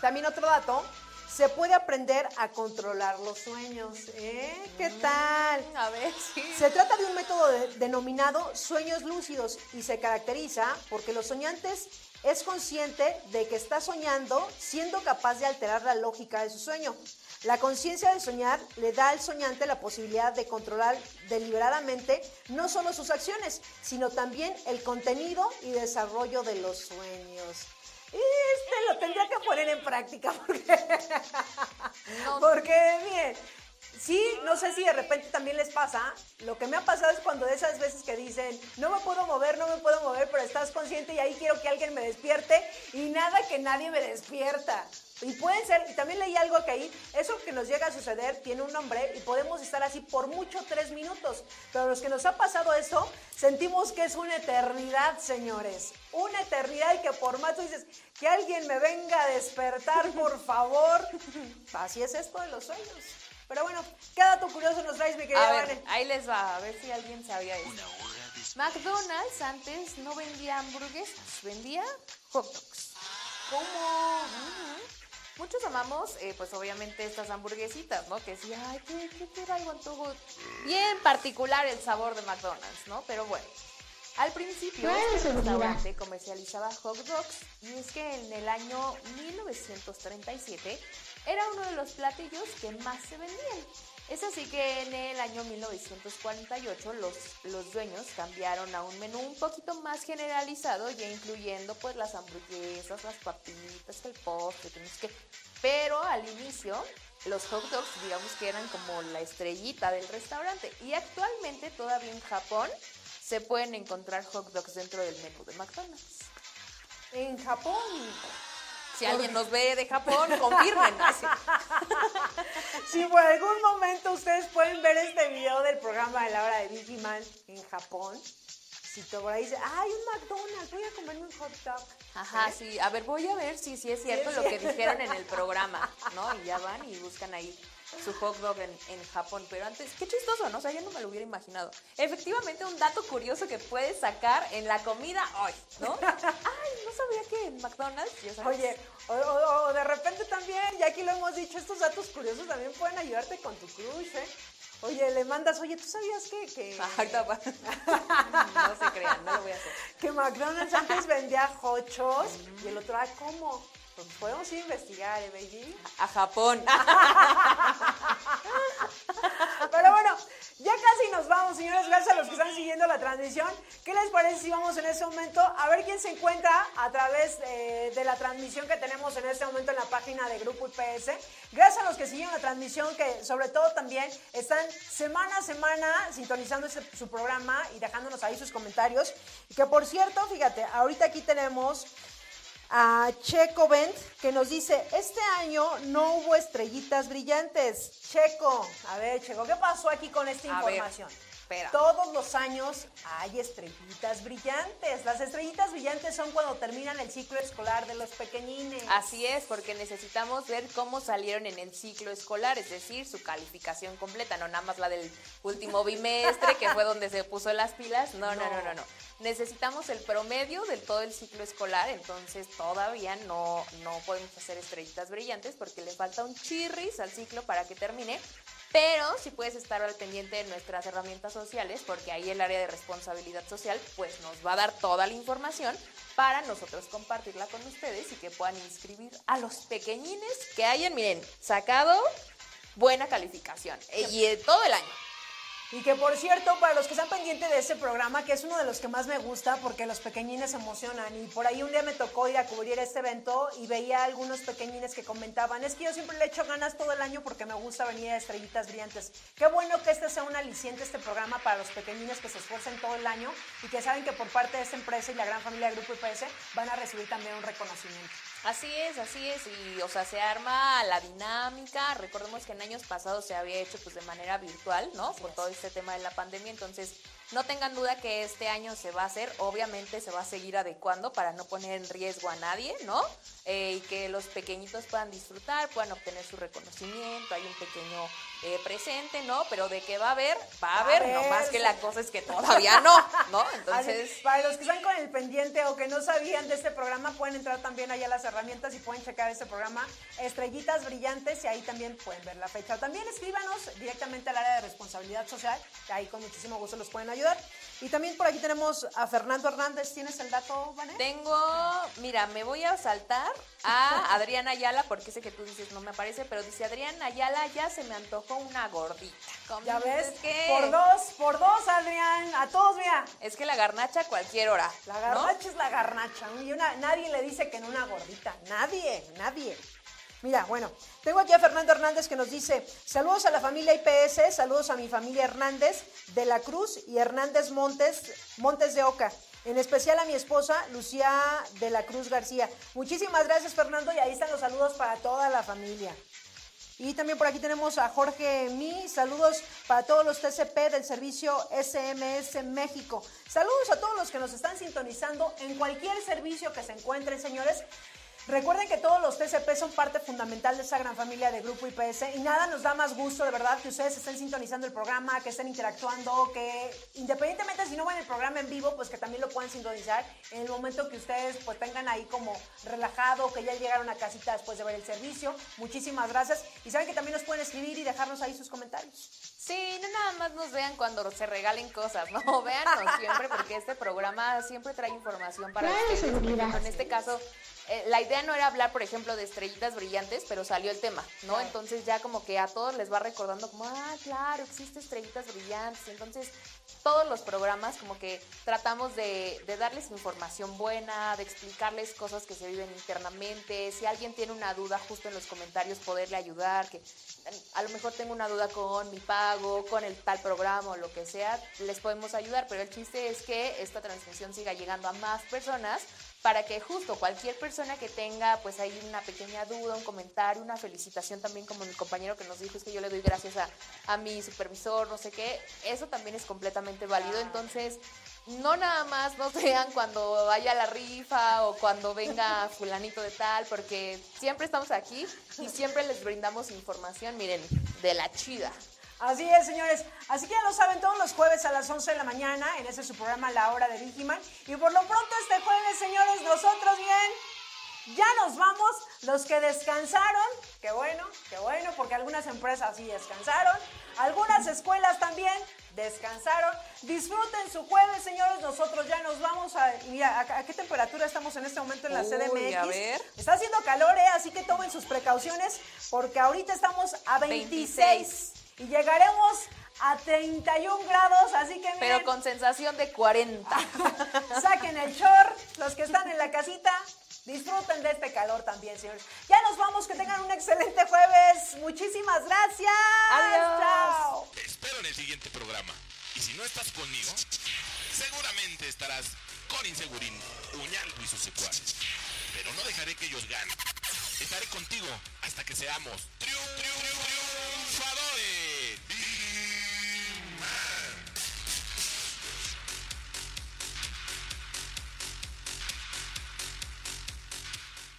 también otro dato, se puede aprender a controlar los sueños, ¿eh? ¿Qué tal? Mm, A ver, sí. Se trata de un método de- denominado sueños lúcidos y se caracteriza porque los soñantes es consciente de que está soñando siendo capaz de alterar la lógica de su sueño. La conciencia de soñar le da al soñante la posibilidad de controlar deliberadamente no solo sus acciones, sino también el contenido y desarrollo de los sueños. Y este lo tendría que poner en práctica porque, porque miren, sí, no sé si de repente también les pasa, lo que me ha pasado es cuando de esas veces que dicen, no me puedo mover, no me puedo mover, pero estás consciente y ahí quiero que alguien me despierte y nada que nadie me despierta. Y pueden ser, y también leí algo que ahí, eso que nos llega a suceder tiene un nombre y podemos estar así por mucho tres minutos. Pero los que nos ha pasado eso, sentimos que es una eternidad, señores. Una eternidad y que por más tú dices, que alguien me venga a despertar, por favor. Así es esto de los sueños. Pero bueno, ¿qué dato curioso nos traes, mi querida A ver, Vane? ahí les va, a ver si alguien sabía esto. McDonald's antes no vendía hamburguesas, vendía hot dogs. ¿Cómo? Muchos amamos, eh, pues obviamente estas hamburguesitas, ¿no? Que sí, ay, ¿qué, qué, qué traigo antojo? Bien particular el sabor de McDonald's, ¿no? Pero bueno, al principio este restaurante comercializaba hot dogs y es que en el año 1937 era uno de los platillos que más se vendían. Es así que en el año 1948 los, los dueños cambiaron a un menú un poquito más generalizado, ya incluyendo pues las hamburguesas, las papitas, el postre, que. Pero al inicio los hot dogs digamos que eran como la estrellita del restaurante y actualmente todavía en Japón se pueden encontrar hot dogs dentro del menú de McDonald's. En Japón. Si alguien nos ve de Japón, confirmen. Si por algún momento ustedes pueden ver este video del programa de la hora de Man en Japón, si tú por ahí dice, ay, un McDonald's, voy a comerme un hot dog. Ajá, sí. A ver, voy a ver si sí es cierto Sí, lo que dijeron en el programa, ¿no? Y ya van y buscan ahí su hot dog en, en Japón. Pero antes, qué chistoso, ¿no? O sea, yo no me lo hubiera imaginado. Efectivamente, un dato curioso que puedes sacar en la comida hoy, ¿no? Ay, no sabía que en McDonald's, ya sabes. Oye, o, o- o de repente también, ya aquí lo hemos dicho, estos datos curiosos también pueden ayudarte con tu crush, ¿eh? Oye, le mandas, oye, ¿tú sabías que, que. No se crean, no lo voy a hacer. que McDonald's antes vendía hochos y el otro, ah, ¿cómo? Pues podemos ir a investigar, ¿eh, baby? A Japón. Pero bueno, ya casi nos vamos, señores. Gracias a los que están siguiendo la transmisión. ¿Qué les parece si vamos en este momento a ver quién se encuentra a través de la transmisión que tenemos en este momento en la página de Grupo IPS? Gracias a los que siguen la transmisión, que sobre todo también están semana a semana sintonizando este- su programa y dejándonos ahí sus comentarios. Que por cierto, fíjate, ahorita aquí tenemos a Checo Bent, que nos dice, este año no hubo estrellitas brillantes. Checo, a ver, Checo, ¿qué pasó aquí con esta A ver, información? Espera. Todos los años hay estrellitas brillantes. Las estrellitas brillantes son cuando terminan el ciclo escolar de los pequeñines. Así es, porque necesitamos ver cómo salieron en el ciclo escolar, es decir, su calificación completa, no nada más la del último bimestre, que fue donde se puso las pilas. No, no, no, no, no. Necesitamos el promedio de todo el ciclo escolar, entonces todavía no, no podemos hacer estrellitas brillantes porque le falta un chirris al ciclo para que termine. Pero si puedes estar al pendiente de nuestras herramientas sociales, porque ahí el área de responsabilidad social pues nos va a dar toda la información para nosotros compartirla con ustedes y que puedan inscribir a los pequeñines que hayan, miren, sacado buena calificación eh, y eh, todo el año. Y que por cierto, para los que están pendientes de este programa, que es uno de los que más me gusta porque los pequeñines emocionan. Y por ahí un día me tocó ir a cubrir este evento y veía a algunos pequeñines que comentaban, es que yo siempre le echo ganas todo el año porque me gusta venir a Estrellitas Brillantes. Qué bueno que este sea un aliciente, este programa para los pequeñines que se esfuercen todo el año y que saben que por parte de esta empresa y la gran familia de Grupo IPS van a recibir también un reconocimiento. Así es, así es, y o sea, se arma la dinámica, recordemos que en años pasados se había hecho pues de manera virtual, ¿no? Por todo este tema de la pandemia, entonces no tengan duda que este año se va a hacer, obviamente se va a seguir adecuando para no poner en riesgo a nadie, ¿no? Eh, y que los pequeñitos puedan disfrutar, puedan obtener su reconocimiento, hay un pequeño eh, presente, ¿no? Pero de que va a haber, va a haber, no más que la cosa es que todavía no, ¿no? Entonces... Así, para los que están con el pendiente o que no sabían de este programa, pueden entrar también allá a las herramientas y pueden checar este programa, Estrellitas Brillantes, y ahí también pueden ver la fecha. También escríbanos directamente al área de responsabilidad social, que ahí con muchísimo gusto los pueden ayudar. Y también por aquí tenemos a Fernando Hernández. ¿Tienes el dato, Vané? Tengo, mira, me voy a saltar a Adriana Ayala, porque sé que tú dices no me aparece, pero dice Adriana Ayala, ya se me antojó una gordita. Ya ves, por dos, por dos, Adrián, a todos, mira. Es que la garnacha a cualquier hora. La garnacha es la garnacha. Y una, nadie le dice que en una gordita. Nadie, nadie. Mira, bueno, tengo aquí a Fernando Hernández que nos dice, saludos a la familia IPS, saludos a mi familia Hernández de la Cruz y Hernández Montes, Montes de Oca. En especial a mi esposa, Lucía de la Cruz García. Muchísimas gracias, Fernando, y ahí están los saludos para toda la familia. Y también por aquí tenemos a Jorge Mi. Saludos para todos los TCP del servicio SMS México. Saludos a todos los que nos están sintonizando en cualquier servicio que se encuentren, señores. Recuerden que todos los TCP son parte fundamental de esa gran familia de Grupo IPS y nada nos da más gusto de verdad que ustedes estén sintonizando el programa, que estén interactuando, que independientemente si no ven el programa en vivo, pues que también lo puedan sintonizar en el momento que ustedes pues tengan ahí como relajado, que ya llegaron a casita después de ver el servicio. Muchísimas gracias y saben que también nos pueden escribir y dejarnos ahí sus comentarios. Sí, no nada más nos vean cuando se regalen cosas, no, véanos siempre porque este programa siempre trae información para ustedes. En este caso, eh, la idea no era hablar, por ejemplo, de estrellitas brillantes, pero salió el tema, ¿no? Entonces ya como que a todos les va recordando como, ah, claro, existe estrellitas brillantes. Entonces todos los programas como que tratamos de, de, darles información buena, de explicarles cosas que se viven internamente. Si alguien tiene una duda, justo en los comentarios poderle ayudar, que a lo mejor tengo una duda con mi pago, con el tal programa o lo que sea, les podemos ayudar. Pero el chiste es que esta transmisión siga llegando a más personas para que justo cualquier persona que tenga pues ahí una pequeña duda, un comentario, una felicitación también como mi compañero que nos dijo es que yo le doy gracias a, a mi supervisor, no sé qué, eso también es completamente válido, entonces no nada más nos vean cuando vaya la rifa o cuando venga fulanito de tal, porque siempre estamos aquí y siempre les brindamos información, miren, de la chida. Así es, señores. Así que ya lo saben, todos los jueves a las 11 de la mañana, en ese su programa La Hora de Vigiman. Y por lo pronto este jueves, señores, nosotros bien, ya nos vamos. Los que descansaron, qué bueno, qué bueno, porque algunas empresas sí descansaron. Algunas escuelas también descansaron. Disfruten su jueves, señores. Nosotros ya nos vamos a. Mira, ¿a, qué temperatura estamos en este momento en la CDMX? A ver. Está haciendo calor, ¿eh? Así que tomen sus precauciones, porque ahorita estamos a 26. 26 y llegaremos a 31 grados, así que miren, Pero con sensación de 40. Saquen el short, los que están en la casita, disfruten de este calor también, señores. Ya nos vamos, que tengan un excelente jueves. Muchísimas gracias. Adiós. Chao. Te espero en el siguiente programa. Y si no estás conmigo, seguramente estarás con Insegurín, Uñal y sus secuaces. Pero no dejaré que ellos ganen. Estaré contigo hasta que seamos triunfadores.